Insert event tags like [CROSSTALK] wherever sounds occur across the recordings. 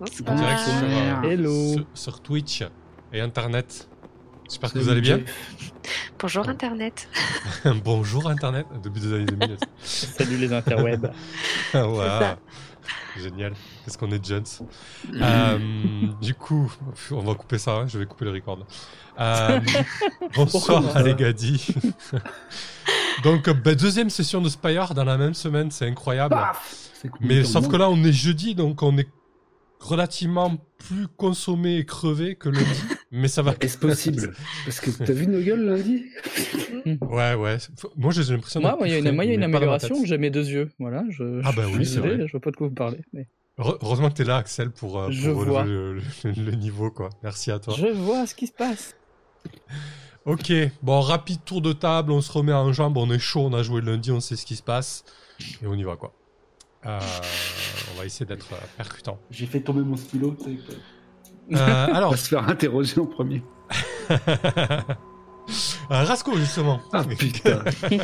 En direct sur, euh, Hello. sur- sur Twitch et Internet. J'espère que vous allez bien. Bonjour Internet. [LAUGHS] Bonjour Internet, début des années 2000. [LAUGHS] Salut les interwebs. [LAUGHS] voilà. Génial. Qu'est-ce qu'on est jeunes. Euh, du coup, on va couper ça, hein, je vais couper le record. Euh, bonsoir Pourquoi les Gadi. Donc, bah, deuxième session de Spire dans la même semaine, c'est incroyable. Cool, Mais sauf que là, on est jeudi, donc on est relativement plus consommé et crevé que lundi. Mais ça va. Est-ce possible? Parce que t'as vu nos gueules lundi? Ouais, ouais. Moi, j'ai l'impression. Moi, il y a une, frais, moi, y a une amélioration. J'ai mes deux yeux. Voilà. Je, Ah bah oui, suis c'est vrai. Je vois pas de quoi vous parlez. Mais... Heure- Heureusement que t'es là, Axel, pour, euh, pour relever le, le- le niveau, quoi. Merci à toi. Je vois ce qui se passe. Ok, bon, rapide tour de table, on se remet en jambe, on est chaud, on a joué le lundi, on sait ce qui se passe, et on y va, quoi. Euh, on va essayer d'être euh, percutant. J'ai fait tomber mon stylo. Euh, [LAUGHS] On alors, va se faire interroger en premier. [LAUGHS] euh, Rasco, justement. Ah putain. [LAUGHS]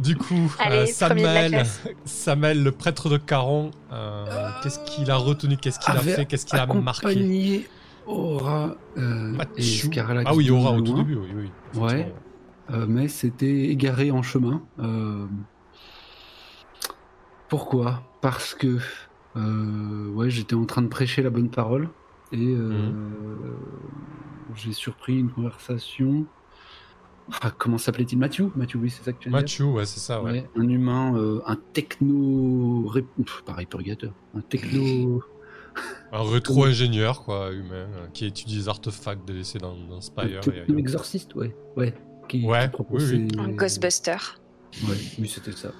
Du coup, Allez, euh, de la Samuel, le prêtre de Caron, euh, qu'est-ce qu'il a retenu, qu'est-ce qu'il a fait, qu'est-ce qu'il a marqué Aura euh, et Ah oui, Aura au tout début, oui, oui. Ouais. euh, mais c'était égaré en chemin. Euh, Pourquoi? Parce que euh, ouais, j'étais en train de prêcher la bonne parole et euh, Mhm. j'ai surpris une conversation. Ah, comment s'appelait-il? Mathieu? Mathieu, oui, c'est ça que tu as dit? Mathieu, ouais, c'est ça, ouais. Ouais, un humain, euh, un techno. ré- Pff, Pareil, purgateur. Un techno. [LAUGHS] Un rétro-ingénieur, quoi, humain, euh, qui étudie les artefacts délaissés dans, dans un Spire. ailleurs. exorciste, ouais. Ouais. Qui, Ouais, qui oui, oui. ses- Un Ghostbuster. Ouais, oui, c'était ça.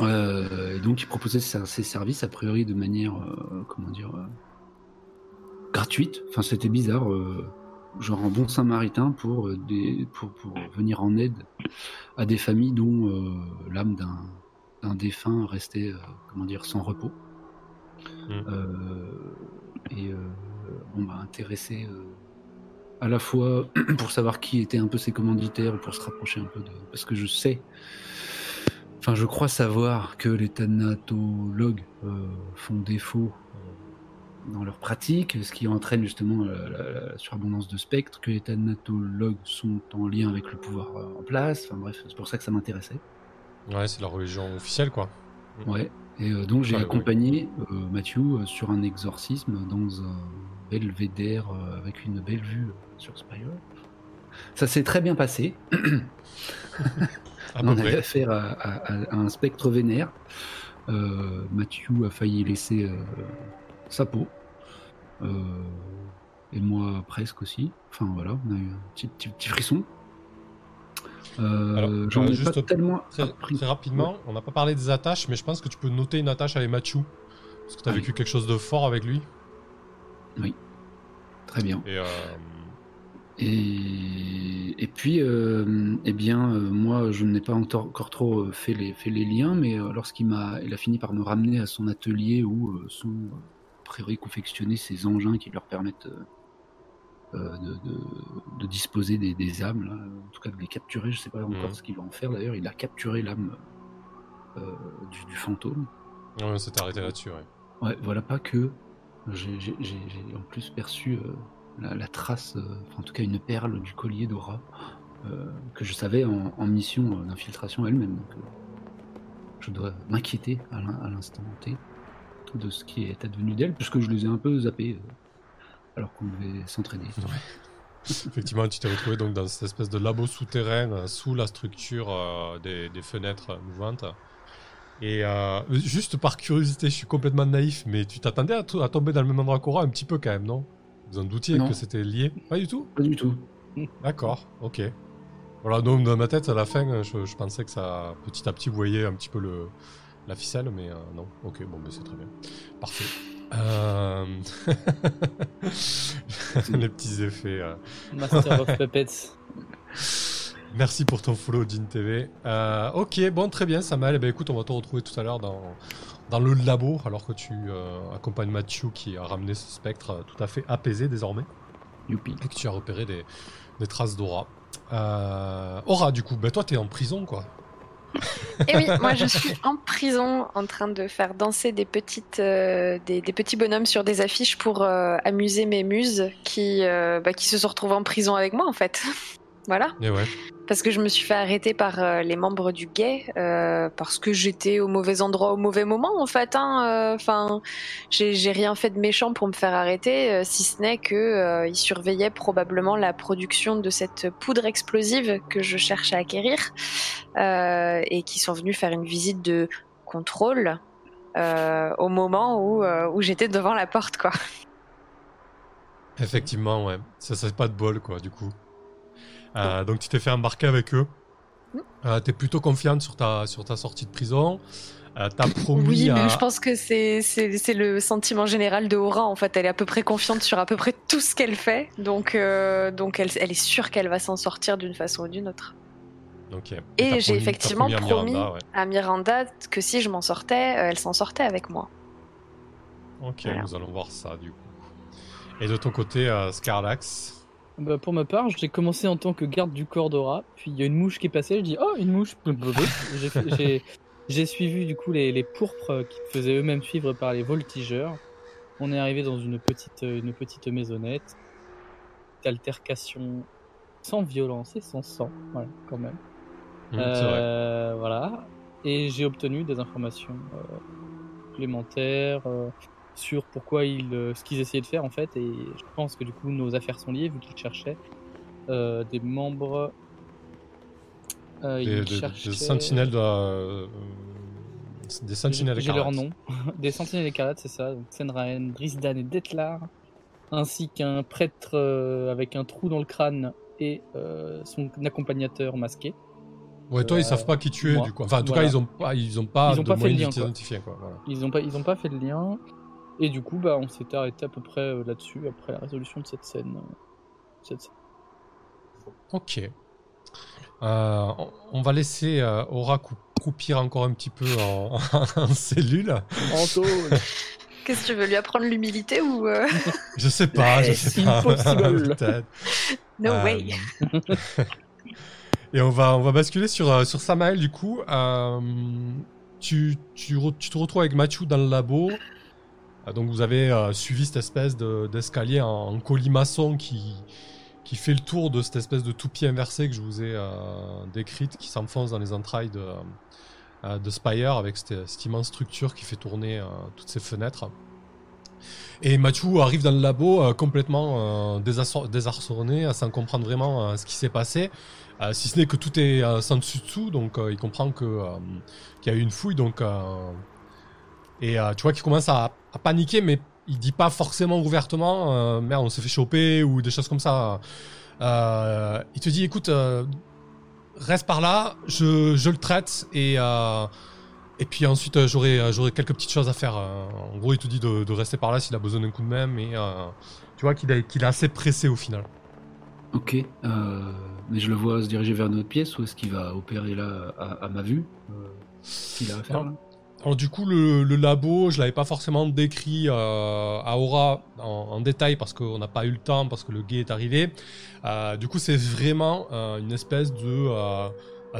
Euh, et donc, il proposait ses, ses services, a priori, de manière. euh, comment dire. euh, gratuite. Enfin, c'était bizarre. genre un bon samaritain pour, des, pour, pour venir en aide à des familles dont l'âme d'un défunt restait, comment dire, sans repos. Mm. Euh, et on m'a intéressé euh, à la fois [CLEARS THROAT] pour savoir qui étaient un peu ses commanditaires, pour se rapprocher un peu de... Parce que je sais, enfin je crois savoir que les thanatologues euh, font défaut euh, dans leur pratique, ce qui entraîne justement la, la- la surabondance de spectres, que les thanatologues sont en lien avec le pouvoir euh, en place, enfin bref, c'est pour ça que ça m'intéressait. Ouais, c'est la religion officielle, quoi. Ouais. Et euh, donc j'ai accompagné euh, Mathieu sur un exorcisme dans un belvédère euh, avec une belle vue sur Spire. Ça s'est très bien passé. [LAUGHS] On avait affaire à, à- à- à un spectre vénère. Euh, Mathieu a failli laisser euh, sa peau. Euh, et moi presque aussi. Enfin voilà, on a eu un petit, petit, petit frisson. Alors, J'en ai juste pas tellement Très, rapidement, on n'a pas parlé des attaches, mais je pense que tu peux noter une attache avec Mathieu. Parce que tu as Ah oui. vécu quelque chose de fort avec lui. Très bien. Et Et, et puis, euh, eh bien, euh, moi, je n'ai pas encore, trop euh, fait les, fait les liens, mais lorsqu'il m'a, il a fini par me ramener à son atelier où sont a priori confectionnés ces engins qui leur permettent de, de- de disposer des, des âmes, là, en tout cas de les capturer. Je sais pas encore Mhm. ce qu'il va en faire d'ailleurs. Il a capturé l'âme du, du fantôme. ouais, on s'est arrêté là-dessus, ouais. Ouais, voilà pas que. J'ai en plus perçu euh, la, trace, euh, en tout cas une perle du collier d'Aura, euh, que je savais en, mission euh, d'infiltration elle-même. Je dois m'inquiéter à l'in- à l'instant T de ce qui est advenu d'elle, puisque je les ai un peu zappés alors qu'on devait s'entraider. [LAUGHS] Effectivement, tu t'es retrouvé donc dans cette espèce de labo souterrain sous la structure des, fenêtres mouvantes. Et juste par curiosité, je suis complètement naïf, mais tu t'attendais à, à tomber dans le même endroit qu'Aura un petit peu quand même, non? Vous en doutiez Non. que c'était lié Pas du tout Pas du tout. D'accord, ok. Voilà, donc dans ma tête, à la fin, je, je pensais que ça, petit à petit, vous voyez un petit peu le, la ficelle, mais euh, non. Ok, bon, mais c'est très bien. Parfait. Euh... [LAUGHS] Les petits effets. euh. Master of Puppets. [LAUGHS] Merci pour ton follow, Jean TV. Euh, ok, bon, très bien, Samuel. Eh ben, écoute, on va te retrouver tout à l'heure dans, dans le labo, alors que tu euh, accompagnes Mathieu qui a ramené ce spectre euh, tout à fait apaisé désormais. Youpi. Et que tu as repéré des, des traces d'aura. Euh, aura, du coup, ben toi, t'es en prison, quoi. Et oui, moi je suis en prison en train de faire danser des, petites, euh, des, des petits bonhommes sur des affiches pour euh, amuser mes muses qui, euh, bah, qui se sont retrouvées en prison avec moi en fait. [LAUGHS] voilà. Et ouais. Parce que je me suis fait arrêter par euh, les membres du guet euh, parce que j'étais au mauvais endroit au mauvais moment en fait. hein, euh, Enfin, j'ai rien fait de méchant pour me faire arrêter, euh, si ce n'est que ils surveillaient probablement la production de cette poudre explosive que je cherche à acquérir et qui sont venus faire une visite de contrôle au moment où où j'étais devant la porte quoi. Effectivement, ouais. Ça, c'est pas de bol, quoi, du coup. Euh, donc, tu t'es fait embarquer avec eux. Mm. Euh, T'es plutôt confiante sur ta, sur ta sortie de prison. Euh, T'as promis Oui, à... mais je pense que c'est c'est c'est le sentiment général de Aura. En fait, elle est à peu près confiante sur à peu près tout ce qu'elle fait, donc euh, donc elle, elle est sûre qu'elle va s'en sortir d'une façon ou d'une autre. Ok. t'as Et j'ai effectivement à promis Miranda, ouais. à Miranda que si je m'en sortais, elle s'en sortait avec moi. Ok, Voilà. nous allons voir ça, du coup. Et de ton côté, Scarlax? Bah, pour ma part, j'ai commencé en tant que garde du corps d'Aura, puis il y a une mouche qui est passée, je dis oh une mouche. [LAUGHS] J'ai suivi du coup les, les pourpres qui faisaient eux-mêmes suivre par les voltigeurs. On est arrivé dans une petite, une petite maisonnette. Altercation sans violence et sans sang, voilà, quand même. Vrai. Euh, voilà. Et j'ai obtenu des informations euh, complémentaires euh, sur pourquoi ils, euh, ce qu'ils essayaient de faire en fait. Et je pense que du coup nos affaires sont liées vu qu'ils cherchaient euh, des membres. Euh, Des, ils des- des cherchaient- sentinelles de... euh, des sentinelles J'ai leur écarlates. nom. [LAUGHS] des sentinelles écarlates, c'est ça. Donc Senraen, Drisdan et Detlar. Ainsi qu'un prêtre avec un trou dans le crâne et son accompagnateur masqué. Ouais, toi, Euh, ils savent pas qui tu es, moi. du coup. Enfin, en tout Voilà. cas, ils ont pas, ils ont pas Ils ont de pas fait le lien, de quoi. t'identifier, quoi. Voilà. Ils ont pas, ils ont pas fait le lien. Et du coup, bah, on s'était arrêté à peu près euh, là-dessus après la résolution de cette scène. euh, cette scène. Ok. Euh, on- va laisser euh, Aura cou- croupir encore un petit peu en, [LAUGHS] en cellule. Antoine [LAUGHS] Qu'est-ce que tu veux lui apprendre l'humilité ou euh, [LAUGHS] Je sais pas, je Yes, sais pas. No Euh, way. Et on va, on va basculer sur, euh, sur Samael, du coup. Euh, tu, tu, tu te retrouves avec Mathieu dans le labo. Euh, donc, vous avez euh, suivi cette espèce de- d'escalier en, en colimaçon qui, qui fait le tour de cette espèce de toupie inversé que je vous ai euh, décrite, qui s'enfonce dans les entrailles de, de Spire avec cette, cette immense structure qui fait tourner euh, toutes ces fenêtres. Et Mathieu arrive dans le labo euh, complètement euh, désarçonné, sans comprendre vraiment ce qui s'est passé. Si ce n'est que tout est sans dessus dessous, donc il comprend qu'il y a eu une fouille, donc et tu vois qu'il commence à, à paniquer, mais il dit pas forcément ouvertement, euh, merde, on s'est fait choper ou des choses comme ça. Euh, il te dit, écoute, euh, reste par là, je, je le traite et et puis ensuite j'aurai j'aurai quelques petites choses à faire. en gros, il te dit de, de rester par là s'il a besoin d'un coup de main, mais tu vois qu'il est, qu'il est assez pressé au final. Ok. mais je le vois se diriger vers notre pièce ou est-ce qu'il va opérer là à, à ma vue qu'il a à faire là? Alors du coup, le, labo, je l'avais pas forcément décrit euh, à Aura en, détail parce qu'on n'a pas eu le temps, parce que le guet est arrivé. Euh, du coup, c'est vraiment euh, une espèce de,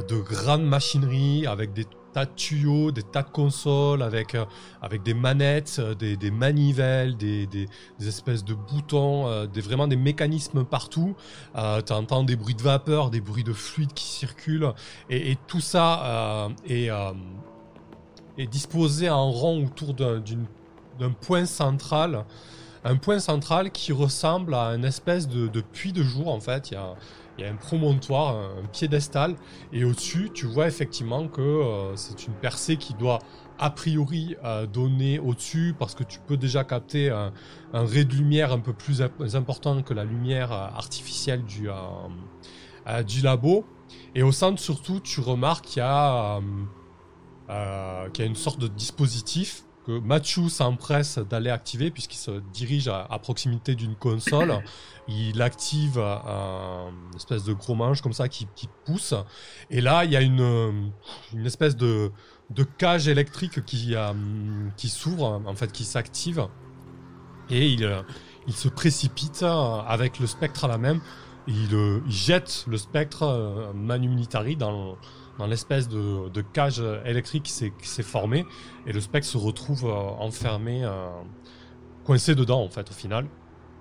de grande machinerie avec des tas de tuyaux, des tas de consoles, avec, avec des manettes, des, manivelles, des, des, espèces de boutons, des, vraiment des mécanismes partout. Tu entends des bruits de vapeur, des bruits de fluide qui circulent, et, tout ça est... est disposé en rond autour d'un point central. Un point central qui ressemble à une espèce de, de puits de jour, en fait. Il y a, il y a un promontoire, un, piédestal, et au-dessus, tu vois effectivement que euh, c'est une percée qui doit a priori euh, donner au-dessus, parce que tu peux déjà capter un, un ray de lumière un peu plus imp- important que la lumière euh, artificielle du, du labo. Et au centre, surtout, tu remarques qu'il y a... euh, qui a une sorte de dispositif que Mathieu s'empresse d'aller activer puisqu'il se dirige à, à proximité d'une console. [COUGHS] Il active une espèce de gros manche comme ça qui, qui pousse. Et là, il y a une, une espèce de, de cage électrique qui, euh, qui s'ouvre, en fait, qui s'active. Et il, euh, il se précipite avec le spectre à la main. Il, il jette le spectre Manu Militari dans, dans l'espèce de, de cage électrique qui s'est- formée, et le spectre se retrouve euh, enfermé, euh, coincé dedans en fait au final.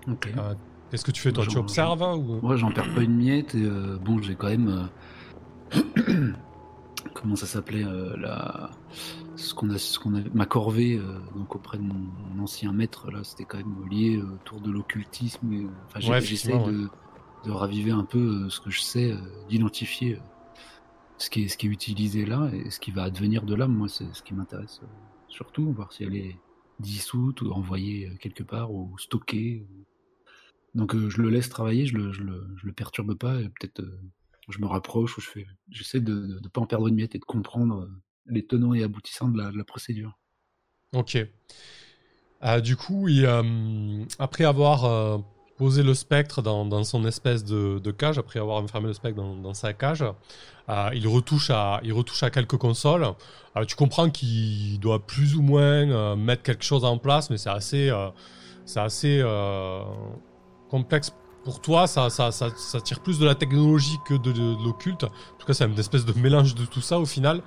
Ok. Euh, Qu'est-ce que tu fais toi? Tu observes ou... Moi, j'en perds pas une miette. Et, euh, bon, j'ai quand même. euh, [COUGHS] comment ça s'appelait euh, la... ce qu'on a, ce qu'on avait, ma corvée, donc auprès de mon, mon ancien maître. Là, c'était quand même lié autour de l'occultisme. et, Enfin, Ouais, j'essaie de, raviver un peu ce que je sais, d'identifier ce qui est utilisé là et ce qui va advenir de l'âme. Moi, c'est ce qui m'intéresse euh, surtout, voir si elle est dissoute ou envoyée euh, quelque part ou stockée. donc euh, je le laisse travailler, je le, je le, je le perturbe pas et peut-être je me rapproche ou je fais, j'essaie de ne pas en perdre une miette et de comprendre les tenants et aboutissants de la, procédure. Ok. Euh, du coup, après avoir posé le spectre dans, son espèce de, cage, après avoir enfermé le spectre dans, sa cage, euh, il, retouche à, il retouche à quelques consoles. Euh, tu comprends qu'il doit plus ou moins euh, mettre quelque chose en place, mais c'est assez, c'est assez complexe pour toi. Ça, ça, ça, ça tire plus de la technologie que de- de l'occulte. En tout cas, c'est une espèce de mélange de tout ça au final.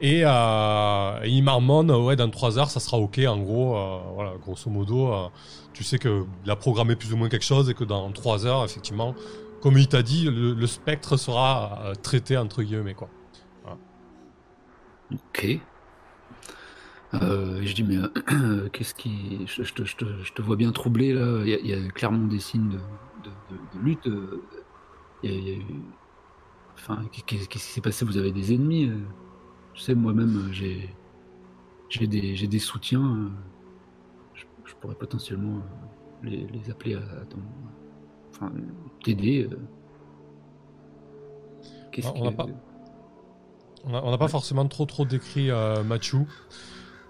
Et, euh, il marmonne, ouais, dans 3 heures, ça sera ok. En gros, euh, voilà, grosso modo, euh, tu sais qu'il a programmé plus ou moins quelque chose et que dans 3 heures, effectivement, comme il t'a dit, le, spectre sera euh, traité entre guillemets, quoi. Ok. Je dis mais [CLEARS THROAT] qu'est-ce qui, je, je te, vois bien troublé là. Il y a, clairement des signes de, lutte. eu- Enfin, qu'est- qu'est-ce qui s'est passé? Vous avez des ennemis Je sais moi-même, euh, j'ai, j'ai des, j'ai des soutiens. euh, Je, je pourrais potentiellement euh, les, les appeler à, à ton, enfin, t'aider. Qu'est-ce Ah, on n'a que- pas- On n'a on n'a pas forcément trop trop décrit euh, Machu.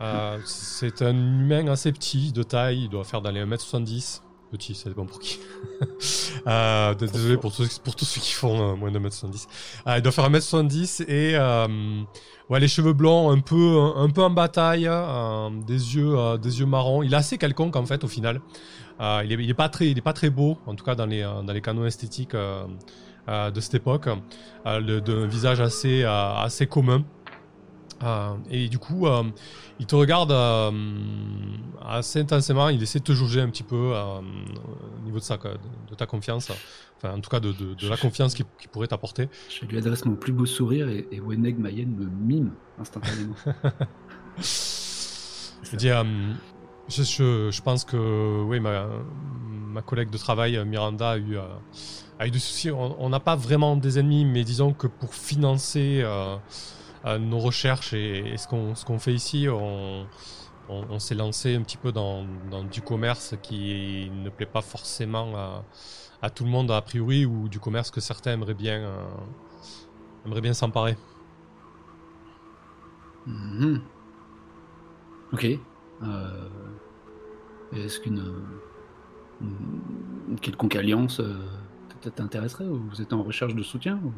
Euh, c'est un humain assez petit de taille, il doit faire dans les 1m70. Petit, ça dépend pour qui. [LAUGHS] Euh, désolé pour tous, pour tous ceux qui font euh, moins de 1m70. Euh, il doit faire 1m70 et ouais, les cheveux blancs un peu, un, peu en bataille, des, yeux, des yeux marrons. Il est assez quelconque en fait au final. Il, est, il est pas très, pas très beau, en tout cas dans les, dans les canons esthétiques de cette époque. D'un visage assez, assez commun. Et du coup, il te regarde assez intensément. Il essaie de te juger un petit peu euh, au niveau de, sa, de, de ta confiance. Enfin, en tout cas, de, de- de la confiance qu'il pourrait t'apporter. Je lui adresse mon plus beau sourire et, et Weneg Mayenne me mime instantanément. [LAUGHS] Je dis, euh, je, je- je pense que oui, ma, ma collègue de travail, Miranda, a eu, euh, a eu des soucis. On n'a pas vraiment des ennemis, mais disons que pour financer euh, euh, nos recherches et, et ce qu'on ce qu'on fait ici, on, on, s'est lancé un petit peu dans, du commerce qui ne plaît pas forcément à, tout le monde a priori, ou du commerce que certains aimeraient bien, euh, s'emparer. Mhm. Ok. Euh, Est-ce qu'une une, une quelconque alliance euh, t'intéresserait ou vous êtes en recherche de soutien ou-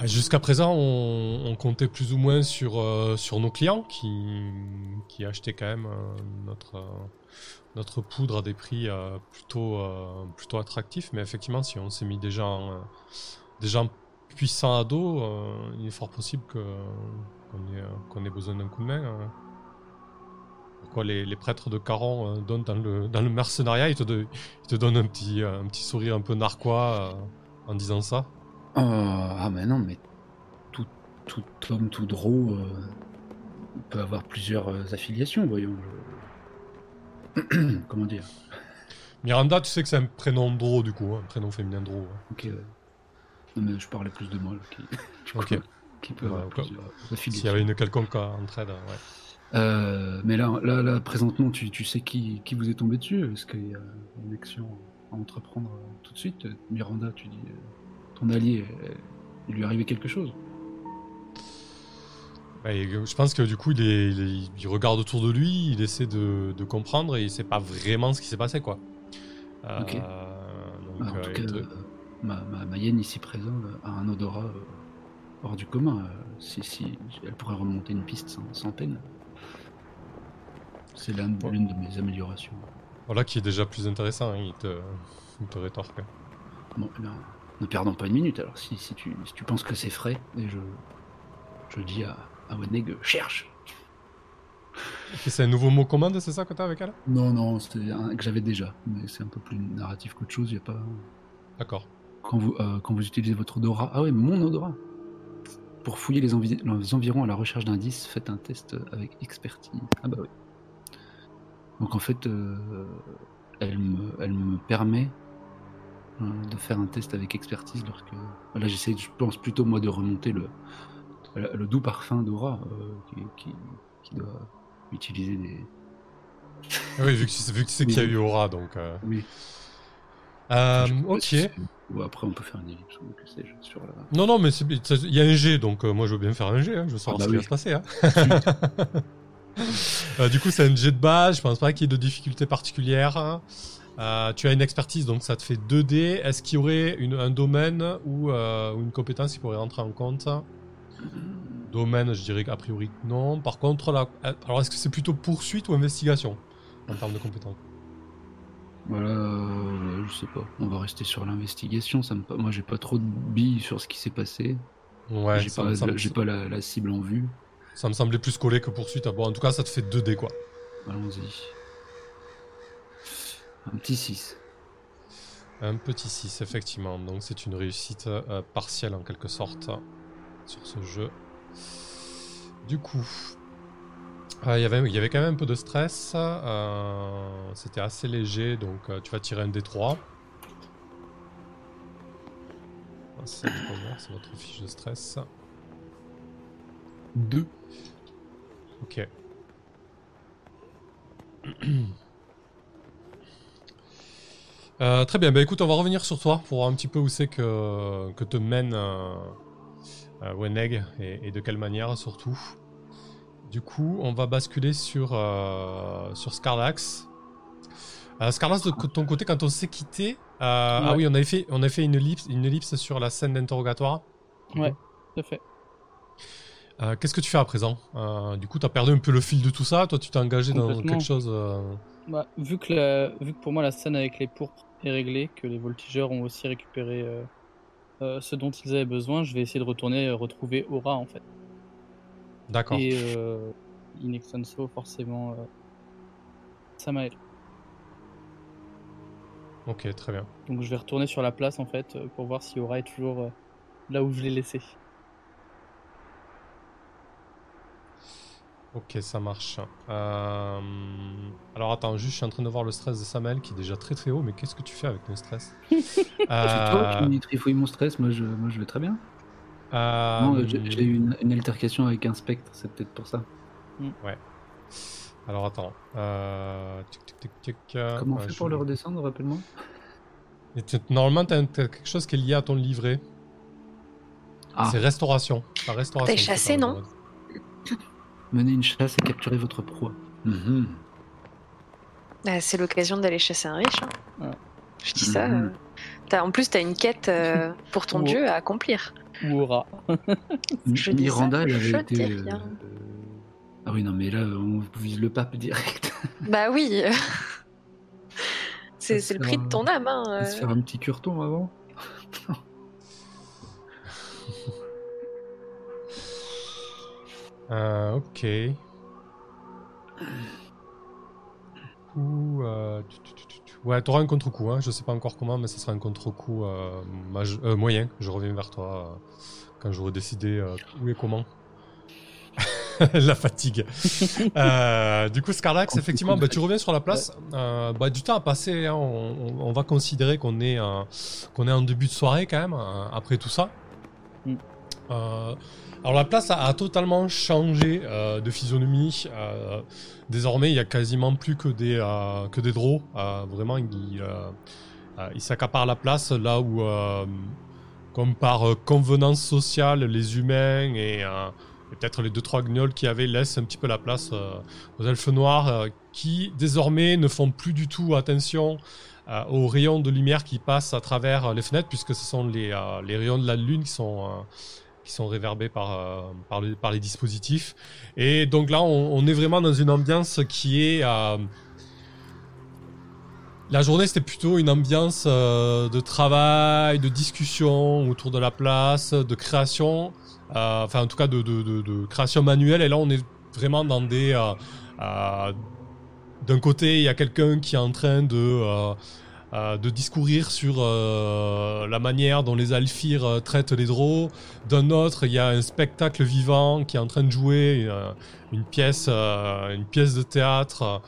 Jusqu'à présent, on, comptait plus ou moins sur, euh, sur nos clients qui, qui achetaient quand même euh, notre, euh, notre poudre à des prix plutôt, plutôt attractifs. Mais effectivement, si on s'est mis des gens, des puissants à dos, il est fort possible qu'on, ait, qu'on ait besoin d'un coup de main. euh. Pourquoi les, prêtres de Caron donnent dans le, dans le mercenariat Ils te, de- donnent un petit, un petit sourire un peu narquois en disant ça? Oh, Ah mais non, mais tout, tout homme, tout drôle euh, peut avoir plusieurs euh, affiliations, voyons. [CLEARS THROAT] Comment dire? Miranda, tu sais que c'est un prénom dro du coup, hein, un prénom féminin dro. hein. Ok, ouais. Non mais je parlais plus de moi, là, qui, [LAUGHS] qui peut Ouais, avoir plusieurs S'il affiliations. y avait une quelconque euh, entraide, ouais. Euh, mais là, là, là, présentement, tu, tu sais qui, qui vous est tombé dessus? Est-ce qu'il y a une action à entreprendre tout de suite? Miranda, tu dis, ton allié, euh, il lui arrivé quelque chose Ouais, euh, je pense que du coup, il, est, il, est- il regarde autour de lui, il essaie de, de comprendre et il sait pas vraiment ce qui s'est passé, quoi. Euh, Ok. donc, Ah, En euh, tout cas, te- ma, ma, ici présente a un odorat hors du commun. si, si, elle pourrait remonter une piste sans, sans peine. C'est l'une Ouais. de mes améliorations. voilà qui est déjà plus intéressant, hein, il, te, il te rétorque. Bon, eh bien, ne perdons pas une minute. Alors, si, si, tu, si tu penses que c'est frais, et je, je dis à, à Weneg, cherche. C'est un nouveau mot commande, c'est ça que t'as avec elle? Non, non, c'était un que j'avais déjà, mais c'est un peu plus narratif qu'autre chose. Il a pas. D'accord. Quand vous, euh, quand vous utilisez votre odorat. Ah ouais, mon odorat. Pour fouiller les, envi- les environs à la recherche d'indices, faites un test avec expertise. Ah bah oui. Donc en fait, euh, elle, me, elle me permet de faire un test avec expertise lorsque. Là, j'essaie, je pense plutôt moi de remonter le, le, doux parfum d'aura euh, qui, qui, qui doit utiliser des. Ah Oui, vu que, tu sais- vu que tu sais qu'il y a eu Aura, donc. euh, Oui. euh, ok. Ou après, on peut faire une ellipse ou que sais-je sur la. Non, non, mais il y a un G, donc euh, moi je veux bien faire un G, hein, je veux savoir Ah bah ce qui va se passer. hein. [LAUGHS] Euh, du coup, c'est un G de base, je pense pas qu'il y ait de difficulté particulière. Euh, tu as une expertise, donc ça te fait 2D. Est-ce qu'il y aurait une- un domaine ou, euh, une compétence qui pourrait rentrer en compte? Domaine, je dirais qu'a priori non. Par contre, là, alors est-ce que c'est plutôt poursuite ou investigation en termes de compétences Voilà, euh, je sais pas. On va rester sur l'investigation. Ça me... Moi, j'ai pas trop de billes sur ce qui s'est passé. Ouais, j'ai pas, la, la cible en vue. ça me semblait plus collé que poursuite. Bon, en tout cas, ça te fait 2D quoi. Allons-y. Un petit 6. Un petit 6, effectivement. Donc c'est une réussite euh, partielle en quelque sorte sur ce jeu. Du coup, euh, il y avait- il y avait quand même un peu de stress. euh, C'était assez léger, donc tu vas tirer un D3. Ah, c'est votre fiche de stress. 2. Ok. [CLEARS THROAT] Euh, très bien, bah écoute, on va revenir sur toi pour voir un petit peu où c'est que, que te mène euh, euh, Weneg et, et de quelle manière surtout. Du coup, on va basculer sur, euh, sur Scarlax. Euh, Scarlax, de ton côté, quand on s'est quitté, ah oui, on avait fait, on avait fait une, ellipse, une ellipse sur la scène d'interrogatoire. Ouais, tout à fait. Qu'est-ce que tu fais à présent? Du coup, tu as perdu un peu le fil de tout ça? Toi, tu t'es engagé dans quelque chose. Bah, vu, que la- vu que pour moi la scène avec les pourpres est réglée, que les voltigeurs ont aussi récupéré euh, euh, ce dont ils avaient besoin, je vais essayer de retourner euh, retrouver Aura en fait. D'accord. Et in extenso forcément Samael. Ok, très bien. Donc je vais retourner sur la place en fait pour voir si Aura est toujours là où je l'ai laissé. Ok, ça marche. Euh, Alors attends, juste, je suis en train de voir le stress de Samuel qui est déjà très très haut, mais qu'est-ce que tu fais avec ton stress [LAUGHS] C'est toi Euh, qui me trifouille mon stress. Moi je, moi, je vais très bien. euh, Non, j'ai j'ai eu une, une altercation avec un spectre. C'est peut-être pour ça. Alors attends. Euh... tic, tic, tic, tic, euh, Comment on ouais, fait je- pour le redescendre, rappelle-moi Normalement, tu as quelque chose qui est lié à ton livret. Ah, C'est restauration. La restauration. T'es chassé, non mener une chasse et capturer votre proie. Mhm. Ah, c'est l'occasion d'aller chasser un riche. hein. Ouais. Je dis ça. Mhm. euh, t'as- en plus, t'as une quête euh, [LAUGHS] pour ton dieu à accomplir. Ou Aura. [LAUGHS] Je dis Miranda, ça, elle je avait dis été. rien. euh, Ah oui, non, mais là, on vise le pape direct. [LAUGHS] Bah oui. c'est le prix de ton âme. Hein. On va se faire un petit cureton avant. Euh, ok. Ou euh, tu- tu- tu- tu- tu- ouais, t'auras un contre-coup. Hein. Je sais pas encore comment, mais ce sera un contre-coup euh, euh, moyen. Je reviens vers toi quand j'aurai décidé où et comment. [LAUGHS] la fatigue. [LAUGHS] Euh, du coup, Scarlax, effectivement, bah, tu reviens sur la place. Euh, bah, du temps a passé. hein. On, on- on va considérer qu'on est, euh, qu'on est en début de soirée quand même, après tout ça. Alors la place a, totalement changé euh, de physionomie. Euh, désormais, il y a quasiment plus que des, euh, que des draws. Vraiment, ils ils s'accaparent la place là où, comme par convenance sociale, les humains et, et peut-être les deux trois gnolls qui avaient laissent un petit peu la place aux elfes noirs qui désormais ne font plus du tout attention aux rayons de lumière qui passent à travers les fenêtres puisque ce sont les, les rayons de la lune qui sont, qui sont réverbés par, euh, par, le- par les dispositifs. Et donc là, on, est vraiment dans une ambiance qui est... euh, la journée, c'était plutôt une ambiance euh, de travail, de discussion autour de la place, de création. enfin, en tout cas, de, création manuelle. Et là, on est vraiment dans des. D'un côté, il y a quelqu'un qui est en train de. Euh, de discourir sur euh, la manière dont les alphires euh, traitent les drôles. D'un autre, il y a un spectacle vivant qui est en train de jouer euh, une pièce, une pièce de théâtre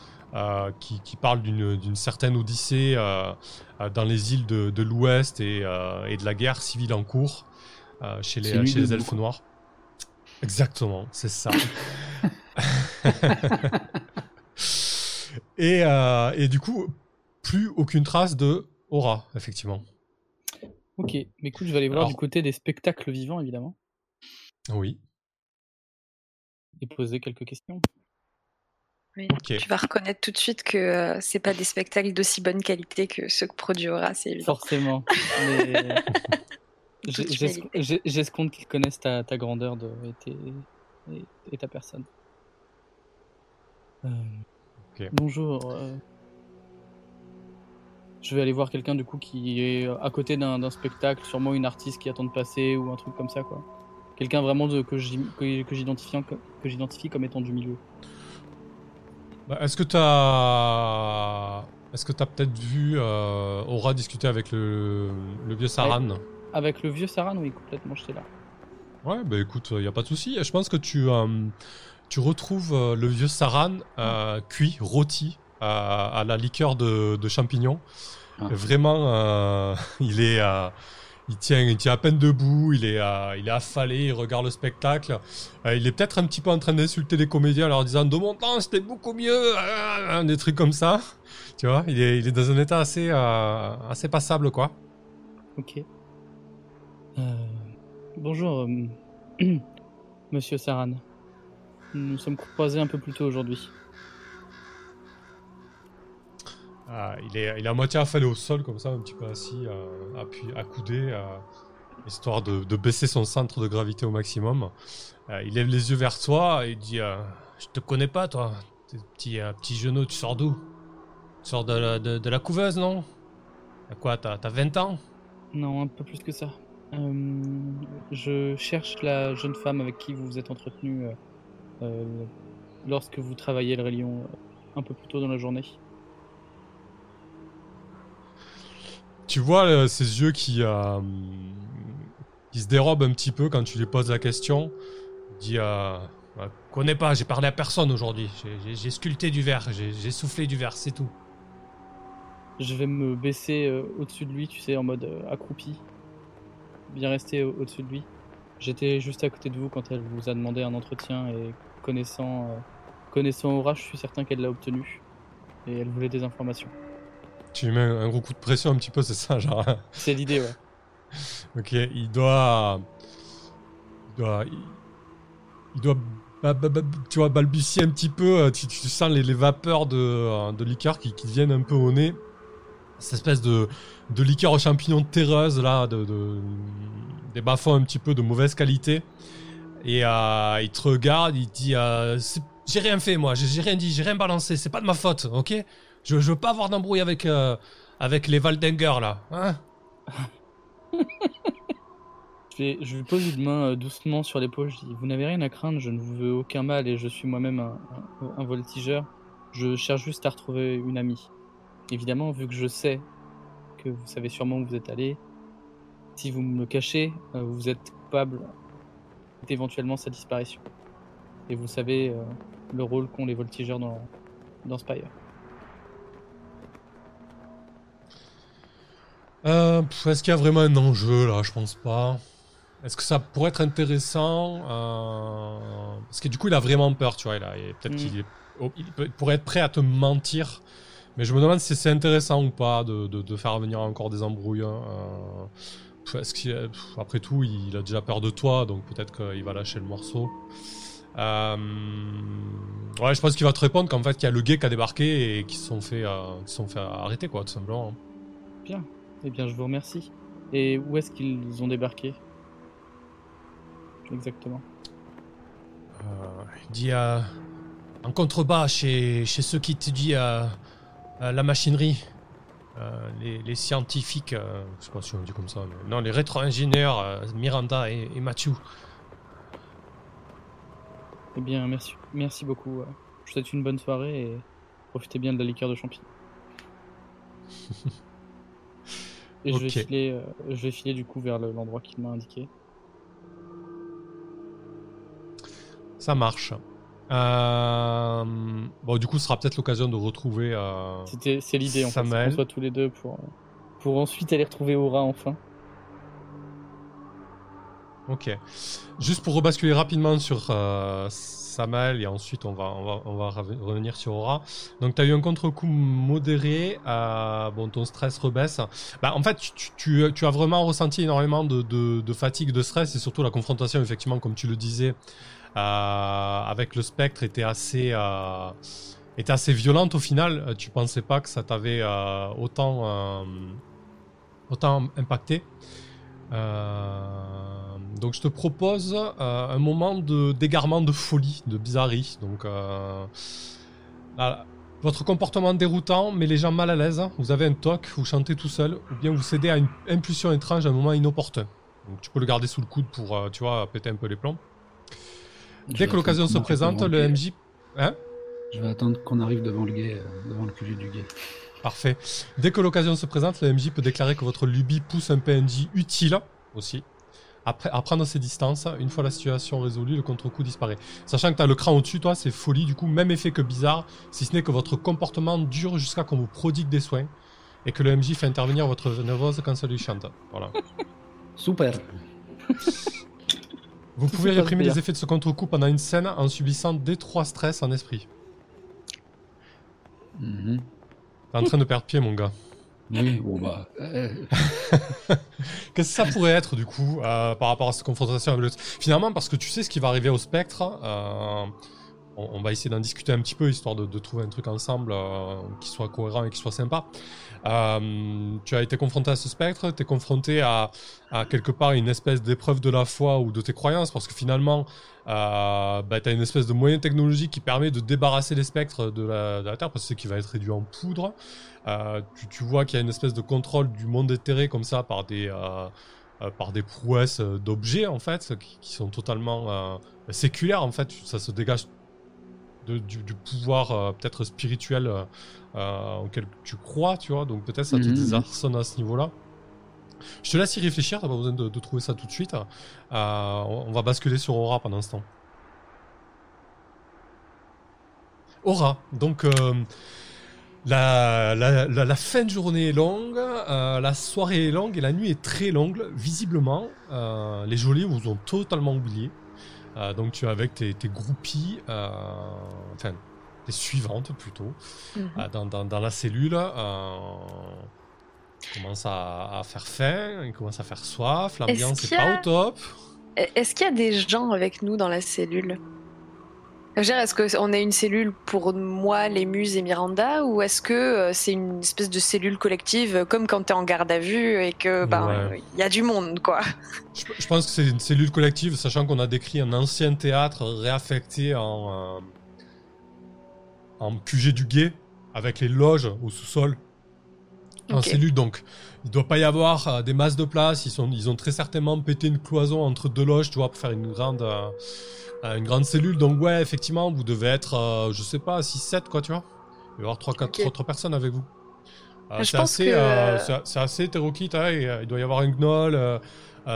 qui, qui parle d'une certaine odyssée dans les îles de, de l'Ouest et, et de la guerre civile en cours chez les, chez elfes noirs. Exactement, c'est ça. [LAUGHS] [LAUGHS] et, et du coup, plus aucune trace de Aura, effectivement. Ok, mais écoute, je vais aller voir Alors- du côté des spectacles vivants, évidemment, Oui, et poser quelques questions. Oui. ok. Tu vas reconnaître tout de suite que euh, c'est pas des spectacles d'aussi bonne qualité que ceux que produit Aura, c'est évident. Forcément. [LAUGHS] mais J'escompte qu'ils connaissent ta, ta grandeur de, et, tes- et- et ta personne. Euh. Bonjour. euh, Je vais aller voir quelqu'un du coup qui est à côté d'un spectacle, sûrement une artiste qui attend de passer ou un truc comme ça quoi. Quelqu'un vraiment de, que j'im- que que j'identifie comme étant du milieu. Bah, Est-ce que tu as. Est-ce que tu as peut-être vu euh, Aura discuter avec le, le vieux Saran? Avec le vieux Saran, oui, complètement, j'étais là. Ouais, bah écoute, il n'y a pas de souci. Je pense que tu, euh, tu retrouves euh, le vieux Saran euh, cuit, rôti à la liqueur de, de champignons. Ah. Vraiment, euh, [LAUGHS] il est. euh, il tient, il tient à peine debout, il est, euh, il est affalé, il regarde le spectacle. Euh, il est peut-être un petit peu en train d'insulter les comédiens en leur disant De mon temps, c'était beaucoup mieux euh, Des trucs comme ça. [LAUGHS] Tu vois, il est, il est dans un état assez, euh, assez passable, quoi. Ok. Euh, bonjour, euh, [CLEARS THROAT] monsieur Saran. Nous nous sommes croisés un peu plus tôt aujourd'hui. Euh, il, est, à moitié affalé au sol, comme ça, un petit peu assis, euh, accoudé, euh, histoire de, baisser son centre de gravité au maximum. Euh, il lève les yeux vers toi et dit euh, Je te connais pas, toi. T'es petit, petit genou, tu sors d'où? Tu sors de la, couveuse, non? T'as quoi T'as t'as 20 ans? Non, un peu plus que ça. Je cherche la jeune femme avec qui vous vous êtes entretenu lorsque vous travailliez le Rayon un peu plus tôt dans la journée. Tu vois euh, ses yeux qui, euh, qui se dérobent un petit peu quand tu lui poses la question. Il dit euh, Connais pas, j'ai parlé à personne aujourd'hui. J'ai- sculpté du verre, j'ai soufflé du verre, c'est tout. Je vais me baisser euh, au-dessus de lui, tu sais, en mode euh, accroupi. Bien rester au- au-dessus de lui. J'étais juste à côté de vous quand elle vous a demandé un entretien et connaissant, connaissant Aura, je suis certain qu'elle l'a obtenu. Et elle voulait des informations. Tu lui mets un, un gros coup de pression un petit peu, c'est ça, genre. C'est l'idée, ouais. [LAUGHS] ok, il doit. Il doit. Il, doit. tu vois, balbutier un petit peu. euh, Tu, tu sens les, les vapeurs de, euh, de liqueur qui, qui viennent un peu au nez. Cette espèce de, de liqueur aux champignons terreuse, là, de, de- des bas un petit peu de mauvaise qualité. Et euh, il te regarde, il te dit euh, J'ai rien fait, moi, j'ai j'ai rien dit, j'ai rien balancé, c'est pas de ma faute, ok? Je, je veux pas avoir d'embrouille avec, euh, avec les Valdenger, là. Hein [LAUGHS] Je, lui pose une main euh, doucement sur l'épaule. Je dis Vous n'avez rien à craindre, je ne vous veux aucun mal et je suis moi-même un, voltigeur. Je cherche juste à retrouver une amie. Évidemment, vu que je sais que vous savez sûrement où vous êtes allé, si vous me cachez, euh, vous êtes coupable d'éventuellement sa disparition. Et vous savez le rôle qu'ont les voltigeurs dans, dans Spire. Euh, Est-ce qu'il y a vraiment un enjeu là? Je pense pas. Est-ce que ça pourrait être intéressant? Euh, Parce que du coup, il a vraiment peur, tu vois. Il a- Peut-être Mm. qu'il est- il peut- il pourrait être prêt à te mentir. Mais je me demande si c'est intéressant ou pas de, de- de faire venir encore des embrouilles. hein. Euh, est-ce qu'il- après tout, il a déjà peur de toi, donc peut-être qu'il va lâcher le morceau. Euh, ouais, je pense qu'il va te répondre qu'en fait, il y a le gay qui a débarqué et qui se sont fait, qui sont fait arrêter, quoi, tout simplement. hein. Bien. Eh bien, je vous remercie. Et où est-ce qu'ils ont débarqué Exactement? Euh, dit euh, en contrebas chez, chez ceux qui étudient euh, euh, la machinerie. euh, les, les scientifiques, euh, je sais pas si on dit comme ça, mais non, les rétro-ingénieurs euh, Miranda et, et Mathieu. Eh bien, merci, merci beaucoup. Je vous souhaite une bonne soirée et profitez bien de la liqueur de champignons. [LAUGHS] et je, vais filer, euh, je vais filer du coup vers le- l'endroit qu'il m'a indiqué. Ça marche. Euh, Bon, du coup, ce sera peut-être l'occasion de retrouver. euh, C'était, c'est l'idée en fait, qu'on soit tous les deux pour, euh, pour ensuite aller retrouver Aura enfin. Ok. Juste pour rebasculer rapidement sur Samuel et ensuite on va, on va, on va rev- revenir sur Aura. Donc tu as eu un contre-coup modéré, euh, bon ton stress rebaisse. Bah, en fait tu, tu, tu as vraiment ressenti énormément de, de, fatigue, de stress et surtout la confrontation effectivement comme tu le disais euh, avec le spectre était assez... euh, était assez violente au final, tu pensais pas que ça t'avait autant, autant impacté. Euh, donc je te propose euh, un moment de d'égarement, de folie, de bizarrerie. Donc euh, là, votre comportement déroutant met les gens mal à l'aise. Vous avez un toc, vous chantez tout seul, ou bien vous cédez à une impulsion étrange à un moment inopportun. Donc tu peux le garder sous le coude pour, tu vois, péter un peu les plombs. Je Dès que l'occasion se présente, le MJ... Hein? Je vais attendre qu'on arrive devant le guet, devant le QG du guet. Parfait. Dès que l'occasion se présente, le MJ peut déclarer que votre lubie pousse un PNJ utile aussi. Après, à prendre ses distances, une fois la situation résolue, le contre-coup disparaît. Sachant que tu as le cran au-dessus, toi, c'est folie, du coup, même effet que bizarre, si ce n'est que votre comportement dure jusqu'à qu'on vous prodigue des soins et que le MJ fait intervenir votre nerveuse quand ça lui chante. Voilà. [LAUGHS] Super. [LAUGHS] Vous pouvez réprimer les effets de ce contre-coup pendant une scène en subissant des trois stress en esprit. Mhm. T'es en train de perdre pied, mon gars. Oui, bon bah. euh, [LAUGHS] Qu'est-ce que ça pourrait être du coup euh, par rapport à cette confrontation avec le... Finalement, parce que tu sais ce qui va arriver au spectre, euh, on, va essayer d'en discuter un petit peu histoire de, de trouver un truc ensemble euh, qui soit cohérent et qui soit sympa. Euh, tu as été confronté à ce spectre, tu es confronté à, quelque part une espèce d'épreuve de la foi ou de tes croyances, parce que finalement, euh, bah, tu as une espèce de moyen technologique qui permet de débarrasser les spectres de la, de la Terre, parce que c'est qui va être réduit en poudre. Euh, tu, tu vois qu'il y a une espèce de contrôle du monde éthéré comme ça par des, par des prouesses d'objets en fait qui, sont totalement séculaires en fait. Ça se dégage de- du, du pouvoir euh, peut-être spirituel euh, euh, auquel tu crois, tu vois. Donc peut-être ça te Mhm. désarçonne à ce niveau-là. Je te laisse y réfléchir, t'as pas besoin de, de trouver ça tout de suite. Euh, on va basculer sur Aura pendant ce temps. Aura, donc la, la, la, la fin de journée est longue, euh, la soirée est longue et la nuit est très longue. Visiblement, euh, les geôliers vous ont totalement oublié. Euh, donc tu es avec tes, tes groupies, euh, enfin tes suivantes plutôt, Mhm. euh, dans, dans, dans la cellule. Il commence à, à faire faim, il commence à faire soif, l'ambiance Est-ce est qu'il y pas au top. Est-ce qu'il y a des gens avec nous dans la cellule? Est-ce qu'on a une cellule pour moi, les muses et Miranda, ou est-ce que euh, c'est une espèce de cellule collective, euh, comme quand t'es en garde à vue et que ben Ouais. il y a du monde, quoi? Je, je pense que c'est une cellule collective, sachant qu'on a décrit un ancien théâtre réaffecté en, euh, en QG du guet, avec les loges au sous-sol. En Ok. cellule, donc il doit pas y avoir euh, des masses de place. Ils, sont, ils ont très certainement pété une cloison entre deux loges, tu vois, pour faire une grande, euh, euh, une grande cellule. Donc, ouais, effectivement, vous devez être, euh, je sais pas, 6-7, quoi, tu vois. Il va y avoir 3-4 Ok. autres personnes avec vous. Je c'est assez, que- assez hétéroclite, hein, et, il doit y avoir un gnoll,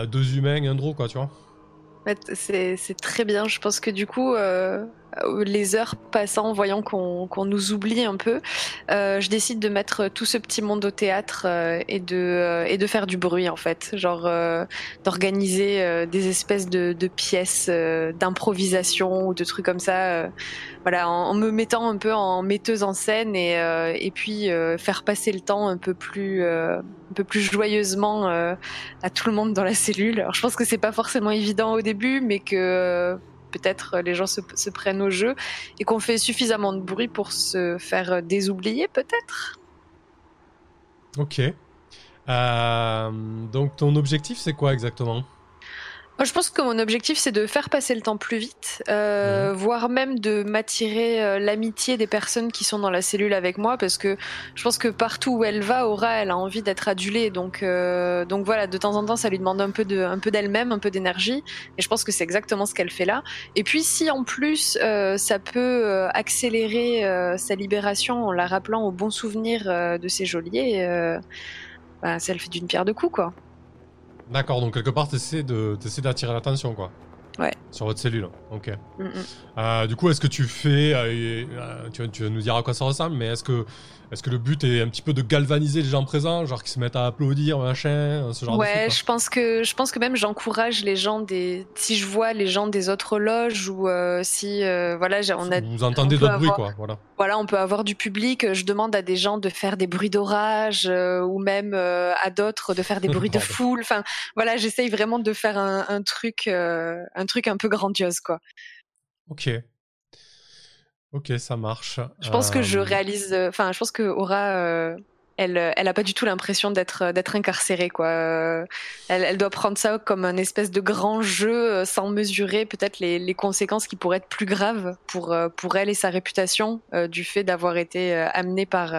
deux humains, un drôle, quoi, tu vois. C'est c'est très bien. Je pense que du coup, les heures passant, voyant qu'on qu'on nous oublie un peu, euh, je décide de mettre tout ce petit monde au théâtre euh, et, de, euh, et de faire du bruit en fait. Genre euh, d'organiser euh, des espèces de, de pièces euh, d'improvisation ou de trucs comme ça. euh, voilà, en, en me mettant un peu en metteuse en scène et, euh, et puis euh, faire passer le temps un peu plus, euh, un peu plus joyeusement euh, à tout le monde dans la cellule. Alors je pense que c'est pas forcément évident au début, mais que euh, peut-être les gens se, prennent au jeu et qu'on fait suffisamment de bruit pour se faire désoublier peut-être? Ok. Euh, donc, ton objectif, c'est quoi exactement? Moi, je pense que mon objectif, c'est de faire passer le temps plus vite, euh, voire même de m'attirer euh, l'amitié des personnes qui sont dans la cellule avec moi, parce que je pense que partout où elle va, Aura, elle a envie d'être adulée. Donc, euh, donc voilà, de temps en temps, ça lui demande un peu de, un peu d'elle-même, un peu d'énergie. Et je pense que c'est exactement ce qu'elle fait là. Et puis, si en plus, ça peut accélérer sa libération en la rappelant au bon souvenir de ses geôliers, bah, ça le fait d'une pierre deux coups, quoi. D'accord, donc quelque part, tu essaies d'attirer l'attention, quoi. Ouais. Sur votre cellule, ok. Mm, mm. Euh, du coup, est-ce que tu fais. Euh, euh, tu, vas, nous dire à quoi ça ressemble, mais est-ce que est-ce que le but est un petit peu de galvaniser les gens présents, genre qui se mettent à applaudir, machin, ce genre ouais, de Ouais, je pense que je pense que même j'encourage les gens des. Si je vois les gens des autres loges ou euh, si euh, voilà, on a. Vous entendez d'autres bruits, quoi. Voilà. Voilà, on peut avoir du public. Je demande à des gens de faire des bruits d'orage euh, ou même à d'autres de faire des bruits de [LAUGHS] foule. Enfin, voilà, j'essaye vraiment de faire un, un truc, un truc un peu grandiose, quoi. Ok. Ok, ça marche. Je pense que je euh, réalise. Euh, enfin, je pense que Aura, euh, elle, elle a pas du tout l'impression d'être d'être incarcérée, quoi. Elle, elle, doit prendre ça comme un espèce de grand jeu sans mesurer peut-être les, les, conséquences qui pourraient être plus graves pour pour elle et sa réputation du fait d'avoir été amenée par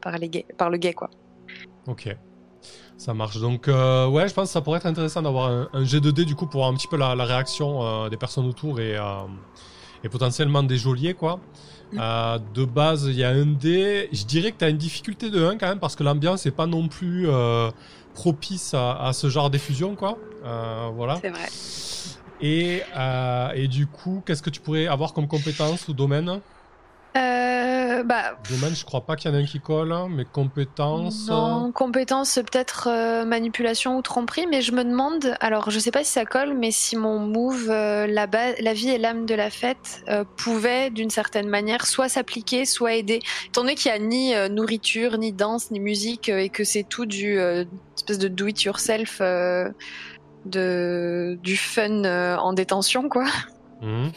par les gays, par le gay, quoi. Ok. Ça marche. Donc, ouais, je pense que ça pourrait être intéressant d'avoir un, un, G2D du coup pour voir un petit peu la, la réaction des personnes autour et, et potentiellement des geôliers, quoi. Mm. Euh, de base, il y a un dé. Je dirais que tu as une difficulté de 1 quand même, parce que l'ambiance n'est pas non plus euh, propice à, ce genre d'effusion, quoi. Euh, voilà. C'est vrai. Et, et du coup, qu'est-ce que tu pourrais avoir comme compétence ou domaine? Euh, bah, Domaine, je crois pas qu'il y en ait un qui colle, hein, mais compétences. Non, compétences peut-être euh, manipulation ou tromperie, mais je me demande, alors je sais pas si ça colle, mais si mon move, euh, la, la, vie et l'âme de la fête, pouvait d'une certaine manière soit s'appliquer, soit aider. Étant donné qu'il n'y a ni nourriture, ni danse, ni musique, et que c'est tout du espèce de do it yourself, de, du fun en détention, quoi. Mmh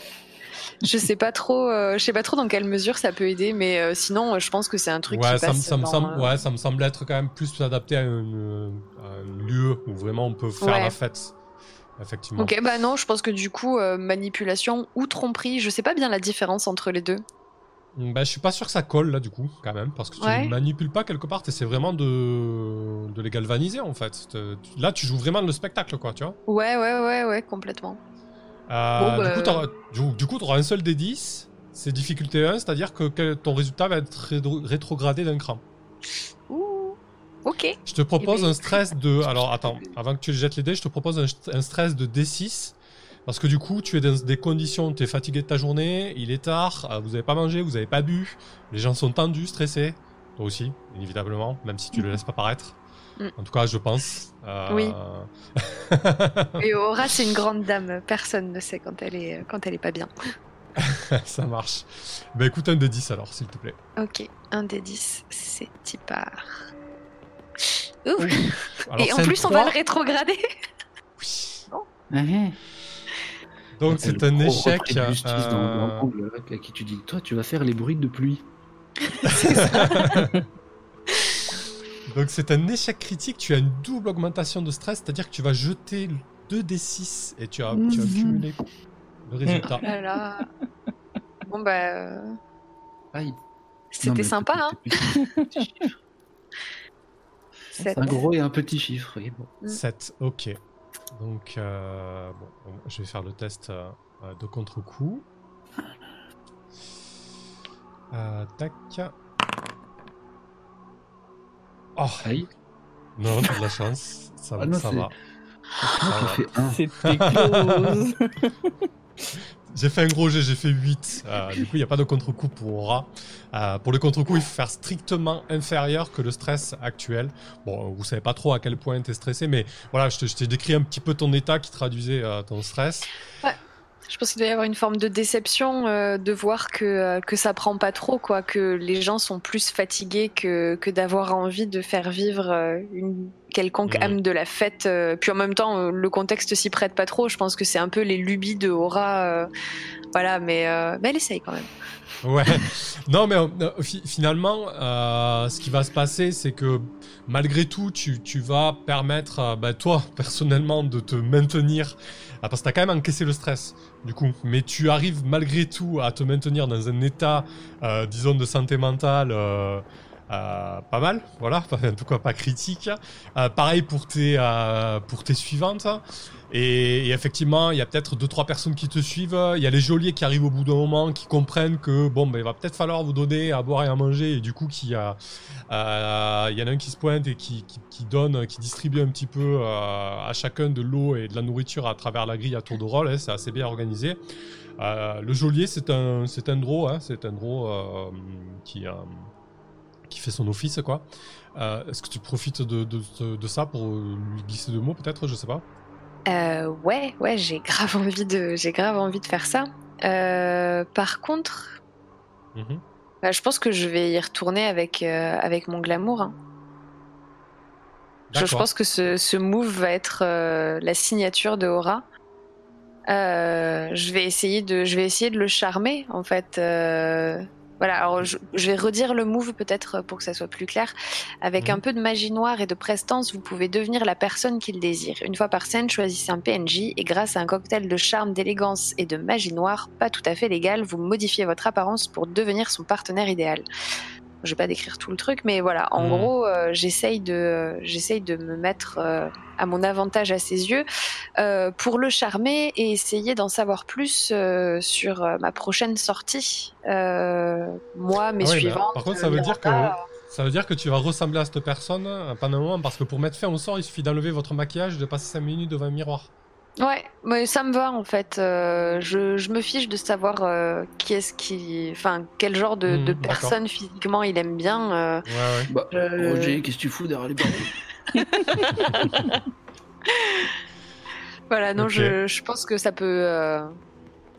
je sais pas trop, euh, je sais pas trop dans quelle mesure ça peut aider, mais euh, sinon, euh, je pense que c'est un truc ouais, qui ça, passe ça me semble, ouais, ça me semble être quand même plus adapté à, un lieu où vraiment on peut faire la fête. Effectivement. Ok, bah non, je pense que du coup, manipulation ou tromperie, je sais pas bien la différence entre les deux. Bah, je suis pas sûr que ça colle là du coup, quand même, parce que tu ne manipules pas quelque part, c'est vraiment de... de les galvaniser en fait. Là, tu joues vraiment le spectacle, quoi, tu vois. Ouais, ouais, ouais, ouais, complètement. Euh, du, coup, tu auras un seul des 10. C'est difficulté 1, c'est-à-dire que ton résultat va être rétrogradé d'un cran. Ouh, ok. Je te propose eh ben, un stress de. [LAUGHS] Alors attends, avant que tu jettes les dés, je te propose un, stress de D6. Parce que du coup, tu es dans des conditions, tu es fatigué de ta journée, il est tard, euh, vous n'avez pas mangé, vous n'avez pas bu, les gens sont tendus, stressés. Toi aussi, inévitablement, même si tu le laisses pas paraître. Mm. En tout cas, je pense. Euh, oui. [LAUGHS] Et Aura, c'est une grande dame. Personne ne sait quand elle est, quand elle est pas bien. [LAUGHS] Ça marche. Bah écoute, un des 10 alors, s'il te plaît. Ok, un des 10, c'est Tipar. Ouf. [LAUGHS] Et en plus, on va le rétrograder. oui. Donc c'est un échec. Euh... dans, à qui tu dis, toi, tu vas faire les bruits de pluie. c'est ça. Donc c'est un échec critique, tu as une double augmentation de stress, c'est-à-dire que tu vas jeter 2d6 et tu as, tu as mhm. cumulé le résultat. Oh bon bah... Euh, c'était sympa, hein [LAUGHS] Un gros et un petit chiffre, oui. Bon. 7, mm. ok. Donc, euh, bon, je vais faire le test euh, de contre-coup. tac. Oh Non, t'as de la chance. Ça, ah ça va. C'était [LAUGHS] close. J'ai fait un gros jet, j'ai fait 8. Euh, du coup, il n'y a pas de contre-coup pour Aura. Euh, pour le contre-coup, il faut faire strictement inférieur que le stress actuel. Bon, vous savez pas trop à quel point tu es stressé, mais voilà, je t'ai décrit un petit peu ton état qui traduisait euh, ton stress. Ouais. Je pense qu'il doit y avoir une forme de déception euh, de voir que, euh, que ça prend pas trop, quoi, que les gens sont plus fatigués que, que d'avoir envie de faire vivre euh, une quelconque mm. âme de la fête. puis en même temps, le contexte s'y prête pas trop. Je pense que c'est un peu les lubies de Aura voilà, mais, euh, mais elle essaye quand même. Ouais. [LAUGHS] non, mais euh, fi- finalement, euh, ce qui va se passer, c'est que malgré tout, tu, tu vas permettre, euh, bah, toi, [LAUGHS] personnellement, de te maintenir. Ah, parce que t'as quand même encaissé le stress, du coup. Mais tu arrives malgré tout à te maintenir dans un état, euh, disons, de santé mentale. Euh, pas mal, voilà, [LAUGHS] en tout cas pas critique. Euh, pareil pour tes, euh, pour tes suivantes. Et, effectivement, il y a peut-être deux trois personnes qui te suivent. Il y a les geôliers qui arrivent au bout d'un moment, qui comprennent que bon, ben il va peut-être falloir vous donner à boire et à manger. Et du coup, qui il y en a un qui se pointe et qui, donne, qui distribue un petit peu à chacun de l'eau et de la nourriture à travers la grille à tour de rôle. hein, c'est assez bien organisé. Le geôlier, c'est un, c'est un draw, hein, c'est un draw qui, qui fait son office, quoi. Euh, Est-ce que tu profites de, de, ça pour lui glisser deux mots, peut-être? Je sais pas. Euh, ouais, ouais, j'ai [LAUGHS] grave envie de, j'ai grave envie de faire ça. Euh, par contre, Mhm. bah, je pense que je vais y retourner avec, euh, avec mon glamour. hein. Je, je pense que ce, ce move va être euh, la signature de Aura. Euh, je vais essayer de, je vais essayer de le charmer en fait. Voilà, alors je, je vais redire le move peut-être pour que ça soit plus clair. Avec Mhm. un peu de magie noire et de prestance, vous pouvez devenir la personne qu'il désire. Une fois par scène, choisissez un PNJ et grâce à un cocktail de charme, d'élégance et de magie noire, pas tout à fait légal, vous modifiez votre apparence pour devenir son partenaire idéal. Je vais pas décrire tout le truc, mais voilà, en Mhm. gros, euh, j'essaye de, euh, j'essaye de me mettre euh, à mon avantage à ses yeux euh, pour le charmer et essayer d'en savoir plus sur ma prochaine sortie. Moi, mes Ah suivantes. par contre, ça veut dire que Miranda, ça veut dire que tu vas ressembler à cette personne pendant un moment, parce que pour mettre fin au sort, il suffit d'enlever votre maquillage, de passer 5 minutes devant un miroir. Ouais, mais ça me va en fait. Euh, je, je me fiche de savoir euh, qui est-ce qui, enfin, quel genre de, de d'accord. personne physiquement il aime bien. euh, Ouais, ouais. Bah, Roger, qu'est-ce que tu fous derrière les barreaux? [LAUGHS] Voilà, non, je, je pense que ça peut, euh,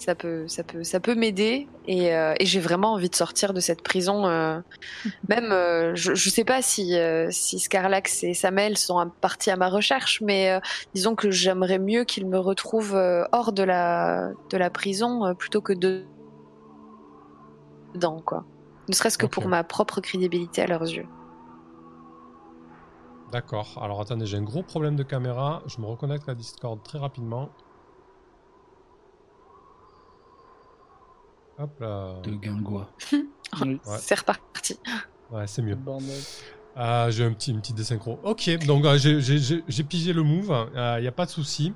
ça peut, ça peut, ça peut m'aider et, euh, et j'ai vraiment envie de sortir de cette prison. euh, [LAUGHS] même, euh, je, je sais pas si si Scarlax et Samel sont partis à ma recherche, mais disons que j'aimerais mieux qu'ils me retrouvent hors de la de la prison plutôt que de dedans, quoi. Ne serait-ce que pour ma propre crédibilité à leurs yeux. D'accord. Alors attendez, j'ai un gros problème de caméra. Je me reconnecte à Discord très rapidement. Hop là. De Guingois. [LAUGHS] Oui. Ouais. C'est reparti. Ouais, c'est mieux. Ah, j'ai un petit, une petite désynchro. Ok, donc euh, j'ai- j'ai j'ai- j'ai pigé le move, il n'y a pas de souci.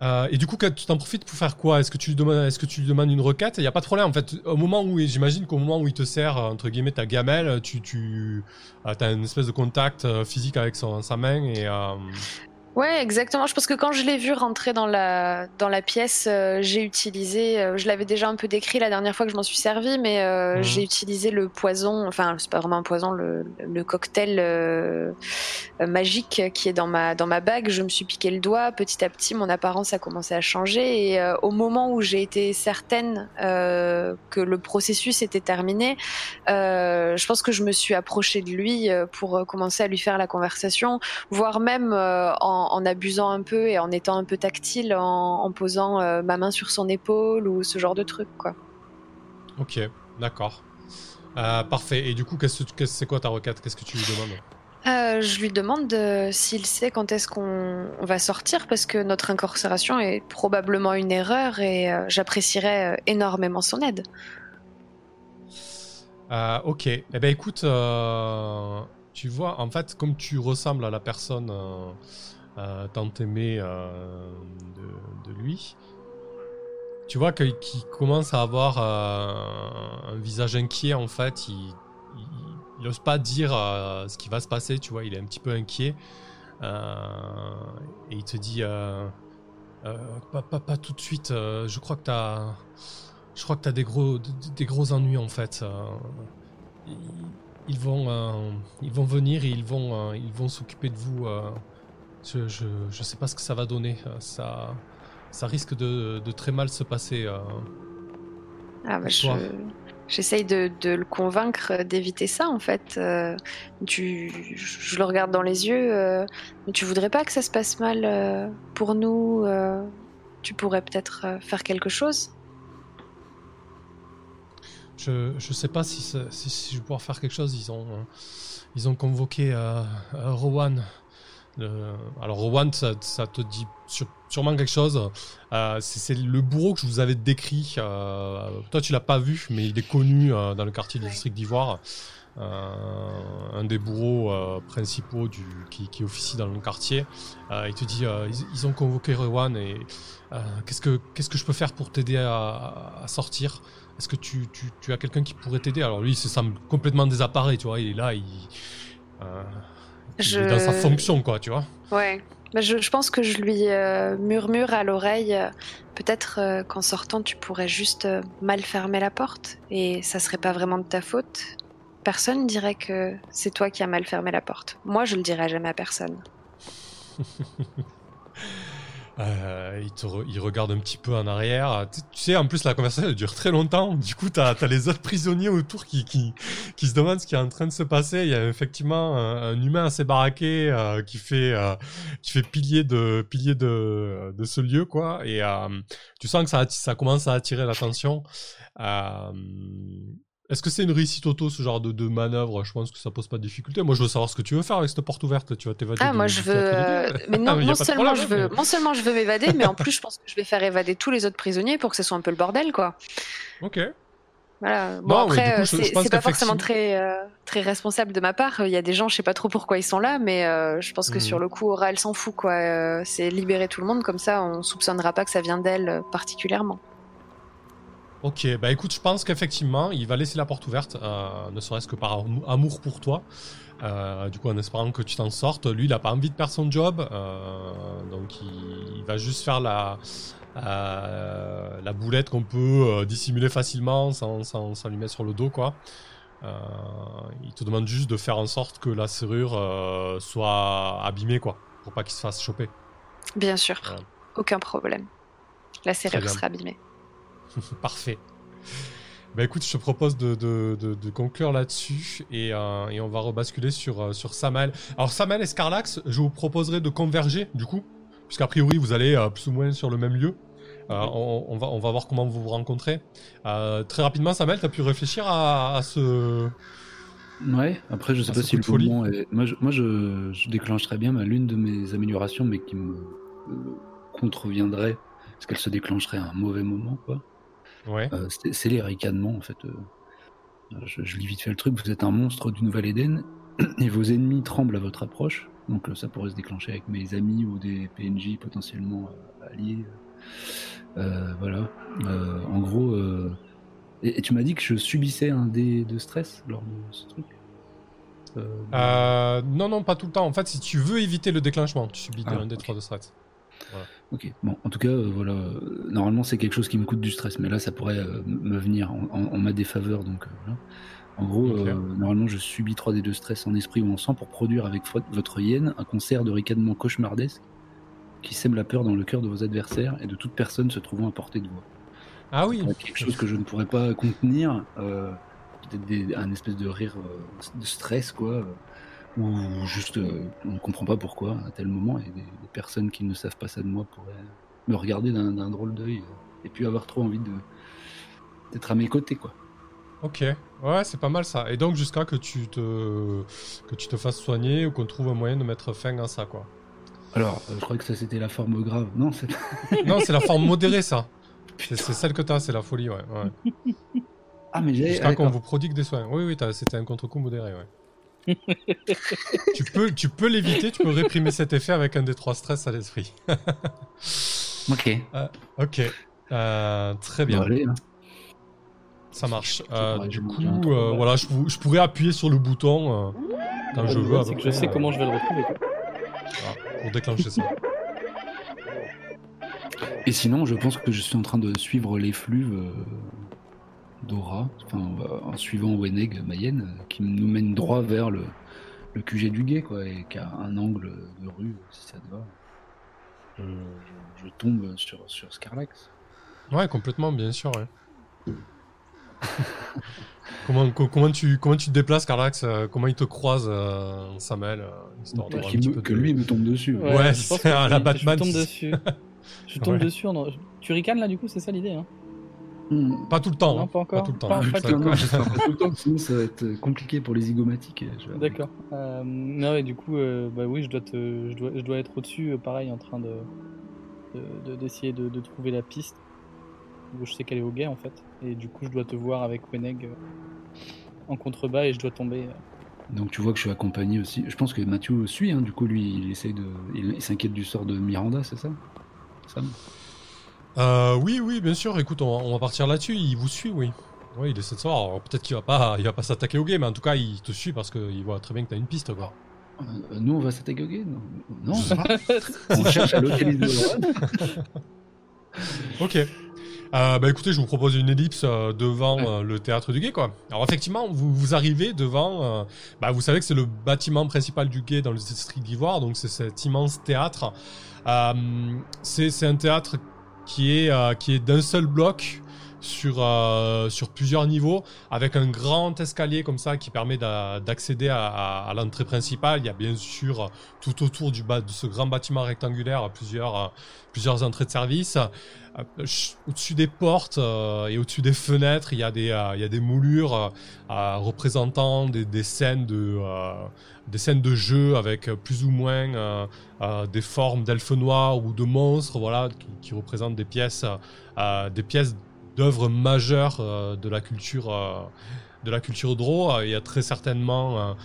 Euh, et du coup, tu t'en profites pour faire quoi? Est-ce que tu lui demandes, est-ce que tu lui demandes une requête? Il n'y a pas de problème. En fait, au moment où, j'imagine qu'au moment où il te sert euh, entre guillemets ta gamelle, tu, tu as une espèce de contact euh, physique avec son, sa main et euh, Ouais, exactement. Je pense que quand je l'ai vu rentrer dans la dans la pièce, euh, j'ai utilisé. euh, je l'avais déjà un peu décrit la dernière fois que je m'en suis servi, mais euh, Mhm. j'ai utilisé le poison. Enfin, c'est pas vraiment un poison, le, le cocktail magique qui est dans ma dans ma bague. Je me suis piqué le doigt. Petit à petit, mon apparence a commencé à changer. Et au moment où j'ai été certaine que le processus était terminé, je pense que je me suis approchée de lui pour commencer à lui faire la conversation voire même euh, en, en abusant un peu et en étant un peu tactile, en, en posant euh, ma main sur son épaule ou ce genre de truc, quoi. ok, d'accord. Euh, parfait. Et du coup, qu'est-ce que- qu'est-ce- c'est quoi ta requête? Qu'est-ce que tu lui demandes? Euh, je lui demande euh, s'il sait quand est-ce qu'on on va sortir parce que notre incarcération est probablement une erreur et euh, j'apprécierais énormément son aide. Ok. Eh ben écoute, tu vois, en fait, comme tu ressembles à la personne tant aimée euh, de, lui, tu vois qu'il commence à avoir euh, un visage inquiet. En fait, il, il, il ose pas dire euh, ce qui va se passer. Tu vois, il est un petit peu inquiet Euh, et il te dit. euh, euh, pas, pas, pas tout de suite. euh, je crois que t'as, je crois que t'as des gros, des, gros ennuis en fait. euh, ils, vont, euh, ils vont venir et ils vont, euh, ils vont s'occuper de vous. Je, je, je sais pas ce que ça va donner. euh, ça, ça risque de, de très mal se passer. euh. Ah, bah, je-. J'essaye de, de le convaincre d'éviter ça en fait. Euh, tu, je le regarde dans les yeux. euh, mais tu voudrais pas que ça se passe mal pour nous Tu pourrais peut-être faire quelque chose? Je, je sais pas si, si, si je vais pouvoir faire quelque chose. Ils ont, ils ont convoqué euh, euh, alors Rowan, ça, ça te dit sur- sûrement quelque chose. Euh, c'est le bourreau que je vous avais décrit. euh, toi, tu l'as pas vu, mais il est connu dans le quartier du district d'Ivoire. Un des bourreaux principaux du, qui, qui officie dans le quartier. Il te dit ils, ils ont convoqué Rowan et qu'est-ce que qu'est-ce que je peux faire pour t'aider à, à sortir? Est-ce que tu, tu, tu as quelqu'un qui pourrait t'aider? Alors lui, il se semble complètement désemparé, tu vois. Il est là, il Je- dans sa fonction, quoi, tu vois. Ouais. Bah, je, je pense que je lui euh, murmure à l'oreille, euh, peut-être euh, qu'en sortant, tu pourrais juste mal fermer la porte et ça serait pas vraiment de ta faute. Personne dirait que c'est toi qui as mal fermé la porte. Moi, je le dirai jamais à personne. [LAUGHS] Euh, il, te il regarde un petit peu en arrière. Tu, tu sais, en plus, la conversation dure très longtemps. Du coup, t'as as les autres prisonniers autour qui, qui, qui se demandent ce qui est en train de se passer. Il y a effectivement un, humain assez baraqué euh, qui fait euh, qui fait pilier de pilier de, de ce lieu, quoi. Et euh, tu sens que ça, ça commence à attirer l'attention. Euh, est-ce que c'est une réussite auto, ce genre de, de manœuvre? Je pense que ça pose pas de difficulté. Moi, je veux savoir ce que tu veux faire avec cette porte ouverte. Tu vas t'évader Ah, moi je veux. euh, guerre mais [LAUGHS] non, non seulement, problème, je veux, mais- non seulement je veux m'évader, mais en plus je pense que je vais faire évader tous les autres prisonniers pour que ce soit un peu le bordel, quoi. Ok. Voilà. Bon, Non, après, euh, c'est pas forcément très, euh, très responsable de ma part. Il y a des gens, je sais pas trop pourquoi ils sont là, mais euh, je pense que Mhm. sur le coup, Aura, elle s'en fout, quoi. C'est libérer tout le monde, comme ça, on soupçonnera pas que ça vient d'elle particulièrement. Ok, bah écoute, je pense qu'effectivement, il va laisser la porte ouverte, euh, ne serait-ce que par am- amour pour toi. Euh, du coup, en espérant que tu t'en sortes. Lui, il a pas envie de perdre son job, euh, donc il, il va juste faire la, la boulette qu'on peut dissimuler facilement sans, sans, sans lui mettre sur le dos, quoi. Il te demande juste de faire en sorte que la serrure soit abîmée, quoi, pour pas qu'il se fasse choper. Bien sûr, Voilà. aucun problème. La serrure sera abîmée. [LAUGHS] Parfait. Bah écoute, je te propose de, de, de, de conclure là-dessus et, euh, et on va rebasculer sur, euh, sur Samuel. Alors Samuel et Scarlax, je vous proposerai de converger du coup, puisqu'a priori vous allez euh, plus ou moins sur le même lieu. Euh, on, on va, on va voir comment vous vous rencontrez. Très rapidement, Samuel, tu as pu réfléchir à, à ce... Ouais, après je sais pas si le moment est... Moi, je, moi je, je déclenche très bien ma l'une de mes améliorations, mais qui me contreviendrait, parce qu'elle se déclencherait à un mauvais moment, quoi. Ouais. Euh, c'est les ricanements, en fait. euh. Je, je lis vite fait le truc, vous êtes un monstre du Nouvel-Éden, [CLEARS THROAT] et vos ennemis tremblent à votre approche, donc euh, ça pourrait se déclencher avec mes amis ou des PNJ potentiellement alliés. Euh, voilà. Euh, en gros... euh, Et, et tu m'as dit que je subissais un dé de stress lors de ce truc? Non, non, pas tout le temps. En fait, si tu veux éviter le déclenchement, tu subis Ah, un des ok. trois de stress. Ok, bon, en tout cas, euh, voilà, euh, normalement c'est quelque chose qui me coûte du stress, mais là ça pourrait euh, me venir en, en- en ma défaveur, donc euh, voilà. En gros, Ok. euh, normalement je subis 3D de stress en esprit ou en sang pour produire avec votre hyène un concert de ricanements cauchemardesques qui sème la peur dans le cœur de vos adversaires et de toute personne se trouvant à portée de voix. Ah oui. Quelque chose que je ne pourrais pas contenir, euh, peut-être un espèce de rire euh, de stress, quoi, ou juste euh, on ne comprend pas pourquoi à tel moment, et des, des personnes qui ne savent pas ça de moi pourraient me regarder d'un drôle d'œil, euh, et puis avoir trop envie de d'être à mes côtés, quoi. Ok, ouais, c'est pas mal ça. Et donc jusqu'à que tu te que tu te fasses soigner ou qu'on trouve un moyen de mettre fin à ça, quoi. Alors, euh, je crois que ça c'était la forme grave. Non, c'est [LAUGHS] non, c'est la forme modérée, ça. [LAUGHS] C'est celle que t'as, c'est la folie, ouais. ouais. Ah, mais j'ai. Jusqu'à qu'on vous prodigue des soins. Oui, oui, c'était un contre-coup modéré, ouais. [LAUGHS] tu peux, tu peux l'éviter, tu peux réprimer cet effet avec un des trois stress à l'esprit. [LAUGHS] Ok. ok, Euh, très bien. Bon, allez, hein. Ça marche. Euh, du coup, euh, voilà, je, pou- je pourrais appuyer sur le bouton quand je veux. que je sais comment je vais le retrouver. voilà, pour déclencher ça. Et sinon, je pense que je suis en train de suivre les flux d'Aura, enfin, euh, en suivant Weneg, Mayenne, qui nous mène droit vers le, le QG du guet, quoi, et qui a un angle de rue, si ça te va. Je, je- je tombe sur, sur Scarlax. Ouais, complètement, bien sûr. ouais. [LAUGHS] comment, co- comment, tu, comment tu te déplaces, Carlax euh, Comment il te croise, euh, Samuel euh, histoire Qui petit me- peu que de- lui me tombe dessus. Ouais, je pense c'est que à la Batman, Je tombe dessus. Je tombe Ouais. dessus. en- Tu ricanes là, du coup, c'est ça l'idée. Hein Hmm. Pas tout le temps. Non, hein. pas encore. tout le temps. Pas- Ça pas va tout être- le temps. j'espère pas tout le temps, sinon ça va être compliqué pour les zygomatiques. vais- D'accord. Euh, non, et du coup, euh, bah oui, je dois, te, je dois, je dois être au-dessus, euh, pareil, en train de de- de- d'essayer de, de trouver la piste. Je sais qu'elle est au guet en fait, et du coup, je dois te voir avec Weneg euh, en contrebas et je dois tomber. euh. Donc tu vois que je suis accompagné aussi. Je pense que Mathieu suit, hein, du coup lui il essaye de. Il, il s'inquiète du sort de Miranda, c'est ça? Sam? Euh, oui, oui, bien sûr. Écoute, on, on va partir là-dessus. Il vous suit, oui. Oui, il essaie de savoir. Peut-être qu'il va pas, il va pas s'attaquer au game, mais en tout cas, il te suit parce qu'il voit très bien que t'as une piste, quoi. Euh, Nous on va s'attaquer au gay? Non, non [LAUGHS] on cherche à localiser le [LAUGHS] Ok. Euh, bah écoutez, je vous propose une ellipse euh, devant euh, le théâtre du Guet, quoi. Alors effectivement, vous, vous arrivez devant. bah vous savez que c'est le bâtiment principal du Guet dans le district d'Ivoire, donc c'est cet immense théâtre. C'est un théâtre qui est euh, qui est d'un seul bloc sur euh, sur plusieurs niveaux, avec un grand escalier comme ça qui permet d'a- d'accéder à, l'entrée principale. Il y a bien sûr euh, tout autour du bas de ce grand bâtiment rectangulaire plusieurs euh, plusieurs entrées de service. Au-dessus des portes et au-dessus des fenêtres, il y a des, il y a des moulures représentant des, des scènes de, des scènes de jeu avec plus ou moins des formes d'elfes noirs ou de monstres, voilà, qui, qui représentent des pièces, des pièces d'œuvres majeures euh, de la culture. euh, de la culture Dro, Euh, il y a très certainement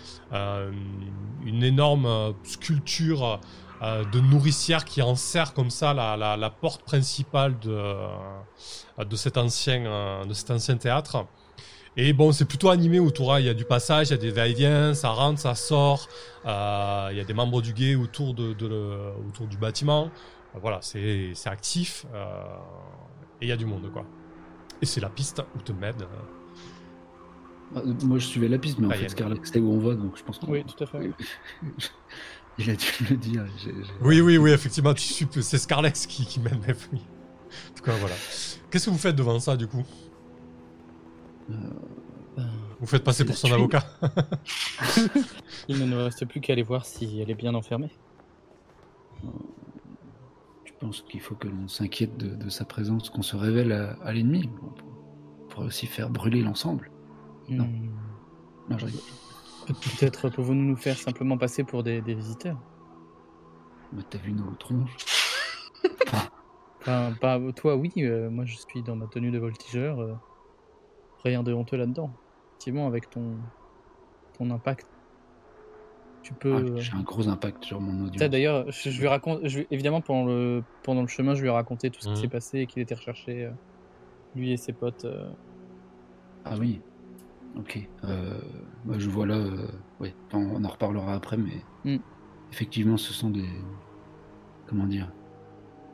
une énorme sculpture de nourricière qui enserre comme ça la, porte principale de, de, cet ancien, de cet ancien théâtre. Et bon, c'est plutôt animé autour. hein. Il y a du passage, il y a des va-et-vient, ça rentre, ça sort. Il y a des membres du guet autour, de, autour du bâtiment. Voilà, c'est actif. et il y a du monde, quoi. Et c'est la piste où te mène. euh, Euh, Moi je suivais la piste, mais en Ah, fait Scarlett c'était où on va, donc je pense qu'on Oui, tout à fait. [LAUGHS] Il a dû le dire. Oui, oui, oui, effectivement, c'est Scarlex qui, qui mène la fouille. En tout cas, voilà. Qu'est-ce que vous faites devant ça, du coup? Vous faites passer pour son avocat? [LAUGHS] Il ne nous reste plus qu'à aller voir si elle est bien enfermée. Je pense qu'il faut que l'on s'inquiète de, de sa présence, qu'on se révèle à, à l'ennemi. On pourrait aussi faire brûler l'ensemble. Non. Hmm. Non, je rigole. Pe- Peut-être pouvons-nous nous faire simplement passer pour des, des visiteurs. Mais T'as vu nos tronches? Enfin, pas toi, oui. euh, moi, je suis dans ma tenue de voltigeur. euh, rien de honteux là-dedans. Effectivement, avec ton ton impact, tu peux. Ah, euh, J'ai un gros impact sur mon audience. D'ailleurs, je, je lui raconte, je, lui- évidemment, pendant le, pendant le chemin, je lui ai raconté tout ce Mhm. qui s'est passé et qu'il était recherché, euh, lui et ses potes. euh. Ah oui. Ok. Euh, bah, je vois là. euh, ouais. Enfin, on en reparlera après, mais Mm. effectivement, ce sont des. Comment dire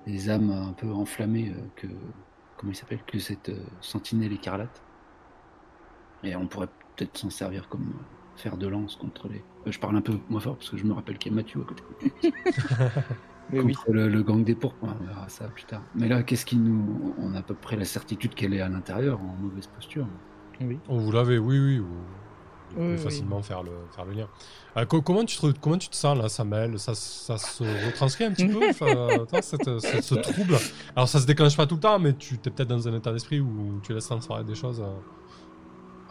Des âmes un peu enflammées euh, que. Comment il s'appelle Que cette euh, sentinelle écarlate. Et on pourrait peut-être s'en servir comme fer de lance contre les. Euh, je parle un peu moins fort parce que je me rappelle qu'il y a Mathieu à côté. [LAUGHS] Mais oui, contre le, le gang des pourpres. On verra ça plus tard. Mais là, qu'est-ce qui nous. On a à peu près la certitude qu'elle est à l'intérieur, en mauvaise posture. oui. Oh, Vous l'avez, oui, oui. Vous, vous pouvez Oui, facilement faire le, faire le lien. Euh, co- comment, tu te, comment tu te sens là, Samuel ça, ça se retranscrit un petit peu [LAUGHS] attends, cette- cette- ce trouble? Alors ça se déclenche pas tout le temps, mais tu es peut-être dans un état d'esprit où tu laisses transparaître des choses. euh.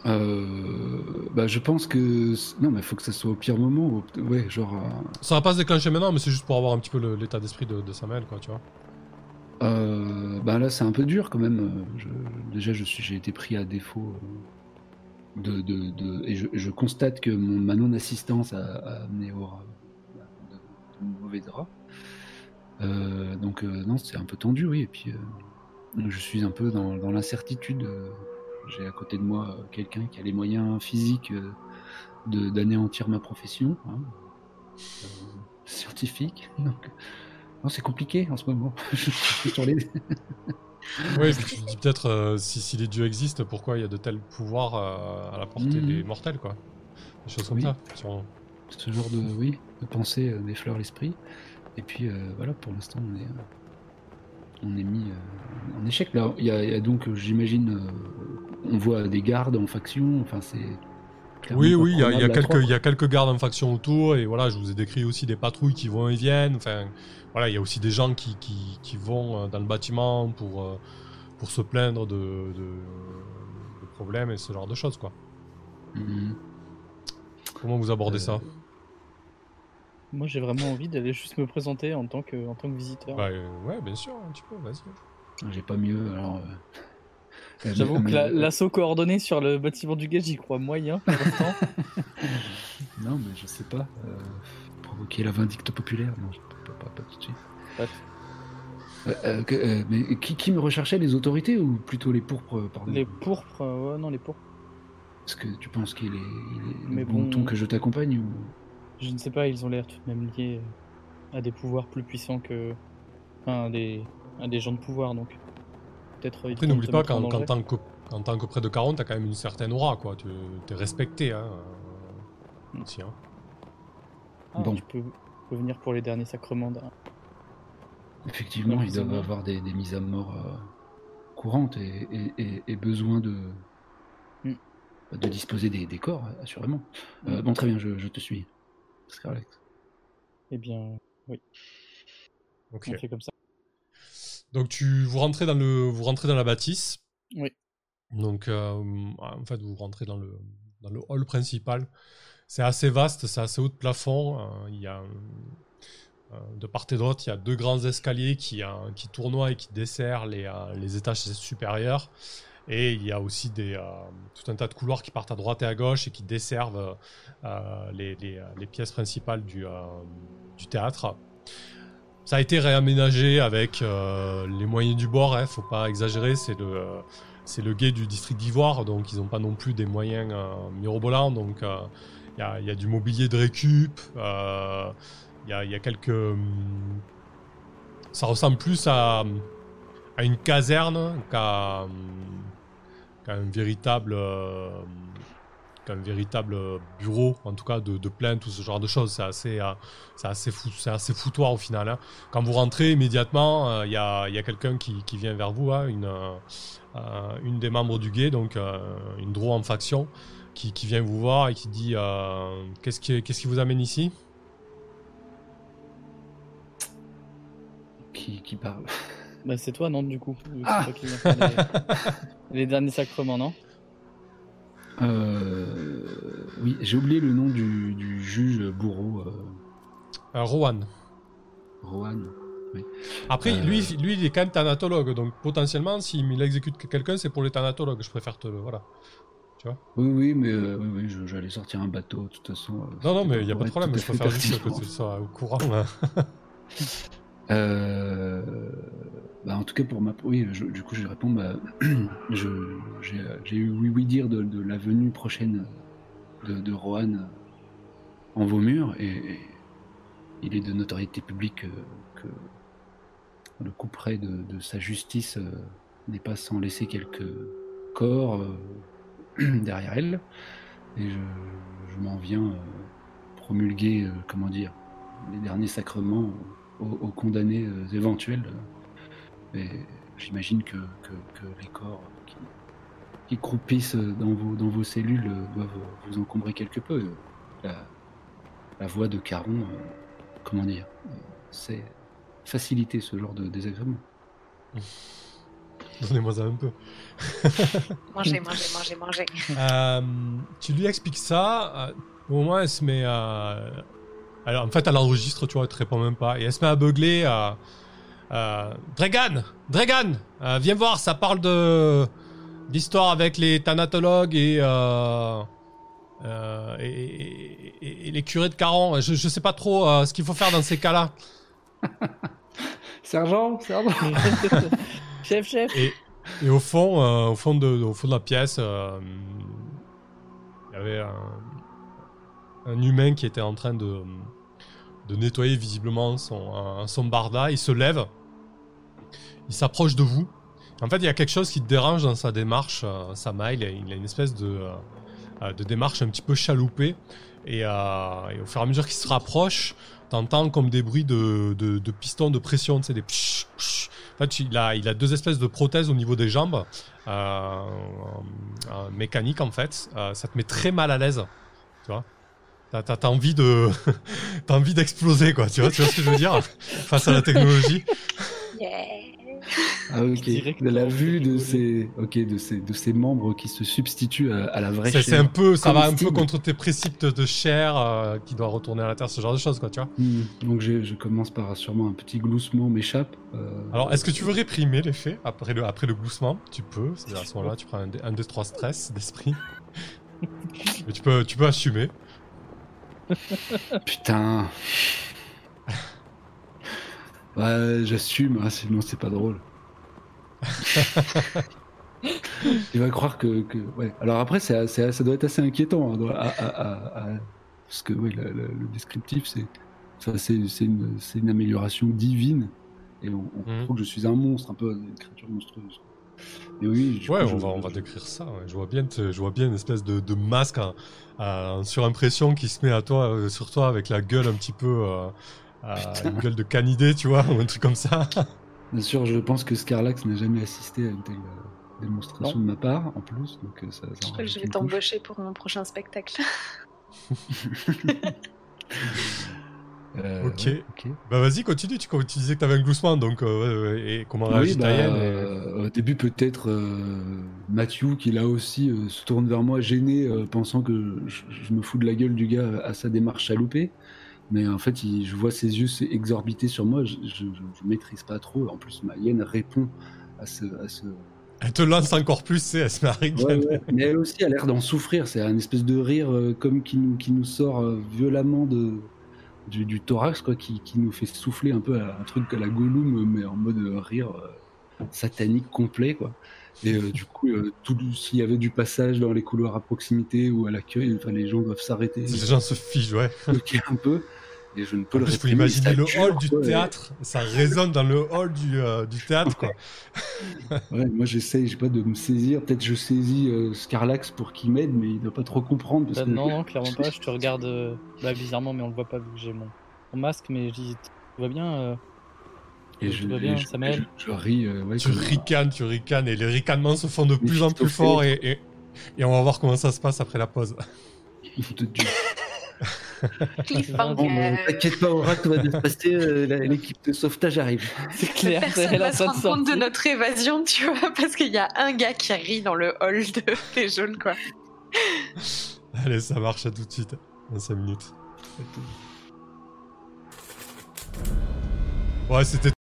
Euh, bah, je pense que non, mais faut que ça soit au pire moment. au- Ouais, genre. euh, Ça va pas se déclencher maintenant, mais c'est juste pour avoir un petit peu l'état d'esprit de, de Samuel, quoi, tu vois. euh, bah là, c'est un peu dur quand même. euh, je- déjà, je suis, j'ai été pris à défaut. euh, de, de, de- et je, je constate que mon, ma non-assistance a, a amené au de, de mauvais draps. Euh, donc euh, non, c'est un peu tendu, oui. Et puis, euh, je suis un peu dans, dans l'incertitude. J'ai à côté de moi euh, quelqu'un qui a les moyens physiques euh, de d'anéantir ma profession, hein, euh, scientifique. [LAUGHS] Donc, non, c'est compliqué en ce moment. [LAUGHS] Les- Oui, peut-être euh, si, si les dieux existent, pourquoi il y a de tels pouvoirs euh, à la portée Mhm. des mortels, quoi? Des choses comme Oui. ça. Sur- ce genre de oui de pensée euh, m'effleure l'esprit. Et puis voilà, pour l'instant, on est on est mis euh, en échec. Là, il y a, il y a donc, j'imagine, euh, on voit des gardes en faction. Enfin, c'est Oui, oui, il y, a- il y a prenable à quelques, il y a quelques gardes en faction autour, et voilà, je vous ai décrit aussi des patrouilles qui vont et viennent. Enfin, voilà, il y a aussi des gens qui, qui, qui vont euh, dans le bâtiment pour, pour se plaindre de, de, de problèmes et ce genre de choses, quoi. Mhm. Comment vous abordez Euh, ça? Moi, j'ai vraiment envie d'aller juste me présenter en tant que, en tant que visiteur. Bah, euh, Ouais, bien sûr, un petit peu, vas-y. J'ai pas mieux, alors. euh, [LAUGHS] J'avoue que la- l'assaut coordonné sur le bâtiment du guet, j'y crois moyen pour l'instant. [LAUGHS] Non, mais je sais pas. euh, provoquer la vindicte populaire Non, je peux pas, pas, pas tout de suite. Bref. Euh, que- mais qui, qui me recherchait Les autorités ou plutôt les pourpres pardon? Les pourpres, euh, ouais, non, les pourpres. Est-ce que tu penses qu'il est, il est Mais bon bon- ton que je t'accompagne ou... Je ne sais pas, ils ont l'air tout de même liés à des pouvoirs plus puissants que. Enfin, à des, à des gens de pouvoir, donc. Peut-être. ils Après, n'oublie pas qu'en tant que, en tant que près de 40, t'as quand même une certaine aura, quoi. Tu es respecté, hein. euh, aussi, hein. Ah, Bon. Tu peux, venir pour les derniers sacrements. d'un- Effectivement, Non, ils doivent avoir des, des mises à mort euh, courantes et, et- et- et besoin de, Mm. de disposer des, des corps, assurément. Euh, Mm. bon, très bien, je, je te suis. Scarlett. Eh bien, Ok. on fait comme ça. Donc, tu, vous rentrez dans le, vous rentrez dans la bâtisse. Oui. Donc, euh, en fait, vous rentrez dans le, dans le hall principal. C'est assez vaste, c'est assez haut de plafond. euh, il y a, euh, de part et d'autre, il y a deux grands escaliers qui, qui tournoient et qui desserrent les, les étages supérieurs. Et il y a aussi des, euh, tout un tas de couloirs qui partent à droite et à gauche et qui desservent euh, les, les, pièces principales du, euh, théâtre. Ça a été réaménagé avec euh, les moyens du bord, hein, faut pas exagérer, c'est le, euh, guet du district d'Ivoire, donc ils n'ont pas non plus des moyens euh, mirobolants, donc euh, il y, a, du mobilier de récup, euh, il y, a, quelques... hum, ça ressemble plus à, à une caserne qu'à hum, qu'à un véritable... euh, qu'un véritable bureau, en tout cas de, de plainte ou ce genre de choses. C'est assez, euh, c'est assez, fou, assez foutoir au final. hein. Quand vous rentrez immédiatement, euh, il y a, y a quelqu'un qui, vient vers vous, hein, une, euh, une des membres du guet, donc une draw en faction, qui, vient vous voir et qui dit qu'est-ce qui, qu'est-ce qui vous amène ici? Qui parle Bah, c'est toi, non, du coup Ah c'est toi qui les... les derniers sacrements, non? Euh, Oui, j'ai oublié le nom du, du juge bourreau, euh, Euh, Rowan. Rohan. Après, Euh. lui, lui, il est quand même thanatologue, donc potentiellement, s'il exécute quelqu'un, c'est pour les thanatologues. Je préfère te le. Voilà. Oui, oui, mais euh, oui, oui, je- j'allais sortir un bateau, de toute façon. Non, non, mais il n'y a pas de problème, je préfère juste que tu sois au courant. hein. [LAUGHS] Euh, bah, en tout cas, pour ma. Oui, du coup, je réponds. Bah, [CLEARS THROAT] j'ai eu oui, oui dire de, la venue prochaine de, Rohan en Vaumur, et, il est de notoriété publique euh, que le coup près de, de sa justice euh, n'est pas sans laisser quelques corps [CLEARS THROAT] derrière elle. Et je, je m'en viens promulguer, comment dire, les derniers sacrements aux, aux condamnés euh, éventuels. Et j'imagine que, que- que les corps qui, qui croupissent dans vos, dans vos cellules euh, doivent vous encombrer quelque peu. La, la voix de Caron, euh, comment dire, euh, c'est faciliter ce genre de désagrément. Donnez-moi ça un peu. [LAUGHS] Mangez, mangez, mangez, mangez. Euh, tu lui expliques ça. euh, au moment, elle se met à. Alors, en fait, elle enregistre, tu vois, elle te répond même pas. Et elle se met à beugler. à euh, Dragan Dragan euh, Viens voir, ça parle de. d'histoire avec les thanatologues et. euh, euh, et, et- et- et les curés de Caron. Je, je sais pas trop ce qu'il faut faire dans ces cas-là. [LAUGHS] Sergent, sergent. [LAUGHS] chef, chef Et, et au fond, au fond de, au fond de la pièce, il y avait un, un humain qui était en train de, de nettoyer visiblement son, un- son barda. Il se lève, il s'approche de vous. En fait, il y a quelque chose qui te dérange dans sa démarche, euh, Sama. Il a, une espèce de, euh, euh, de démarche un petit peu chaloupée. Et, euh, et au fur et à mesure qu'il se rapproche, t'entends comme des bruits de, de, pistons de pression, tu sais, des psh, psh. En fait, il a, il a deux espèces de prothèses au niveau des jambes, mécaniques en fait. Ça te met très mal à l'aise, tu vois. T'as, t'as- t'as envie de, [LAUGHS] t'as envie d'exploser quoi, tu vois, tu vois ce que je veux dire face à la technologie. Yeah. Ah ok. Direct de la vue de ces, ok, de ces, de ces membres qui se substituent à, à la vraie C'est un peu, ça va un peu contre tes préceptes de chair euh, qui doit retourner à la terre, ce genre de choses, quoi, tu vois. Hmm. Donc je, je commence par sûrement un petit gloussement m'échappe. euh, Alors, est-ce que tu veux réprimer l'effet après le, après le gloussement? Tu peux, c'est à ce moment-là, tu prends un, un des trois stress d'esprit. [LAUGHS] Mais tu peux, tu peux assumer. Putain. Ouais, j'assume, hein, sinon c'est pas drôle. [LAUGHS] Il va croire que, que- Ouais. Alors après, c'est assez- ça doit être assez inquiétant. hein, dans- à- à- à- à- Parce que ouais, le, le- le descriptif, c'est ça, c'est c'est une, c'est une amélioration divine. Et on, on Mhm. trouve que je suis un monstre, un peu une créature monstrueuse. Et oui, Ouais, coup, on je- va, on va décrire ça. ouais. Je vois bien, je vois bien une espèce de, de masque en surimpression qui se met à toi, euh, sur toi avec la gueule un petit peu, euh, euh, une gueule de canidé, tu vois, ou un truc comme ça. Bien sûr, je pense que Scarlax n'a jamais assisté à une telle euh, démonstration de ma part, en plus. Donc, euh, ça, ça Je crois que je vais t'embaucher pour mon prochain spectacle. [LAUGHS] [LAUGHS] [LAUGHS] Euh, Ok. ouais. Bah vas-y, continue. Tu, tu disais que t'avais un gloussement, donc euh, et comment Oui, réagit bah, Taïen, et- euh, au début peut-être Mathieu qui là aussi se tourne vers moi gêné, pensant que je, je me fous de la gueule du gars à sa démarche chaloupée. Mais en fait, il- je vois ses yeux s'exorbiter sur moi. Je, je, je- maîtrise pas trop. En plus, ma hyène répond à ce, à ce, Elle te lance encore plus, c'est elle se rigoler. Ouais, ouais. Mais elle aussi a l'air d'en souffrir. C'est un espèce de rire euh, comme qui nous, qui nous sort euh, violemment de, du, du thorax, quoi, qui, qui nous fait souffler un peu à un truc à la Gollum, mais en mode euh, rire euh, satanique complet, quoi. Et euh, du coup, euh, s'il y avait du passage dans les couloirs à proximité ou à l'accueil, enfin, les gens doivent s'arrêter, Les gens se fichent, ouais. [LAUGHS] un peu. Et je ne peux En le plus, faut réprimer, imaginer le hall du quoi, et- théâtre. Ça résonne dans le hall du, euh, du théâtre, quoi. [LAUGHS] Ouais, moi j'essaye, je sais pas, de me saisir. Peut-être je saisis euh, Scarlax pour qu'il m'aide, mais il doit pas trop comprendre. Parce Bah, que... non, [LAUGHS] non, clairement pas. Je te regarde euh, bah, bizarrement, mais on le voit pas vu que j'ai mon, mon masque. Mais je dis, tu vas bien euh, Et Tout va bien, je, m'aide. je, je ris. euh, ouais, Tu ricanes, tu ricanes, et les ricanements se font de Mais plus en je te plus forts, et, et, et on va voir comment ça se passe après la pause. de Dieu. [LAUGHS] [LAUGHS] Cliffhanger. Bon, t'inquiète pas, Aura, tout va bien se passer. euh, L'équipe de sauvetage arrive. [LAUGHS] C'est clair, Personne en va se rendre compte de notre évasion, tu vois, [LAUGHS] parce qu'il y a un gars qui rit dans le hall de les jaunes, quoi. Allez, ça marche, à tout de suite. Dans 5 minutes. Ouais, c'était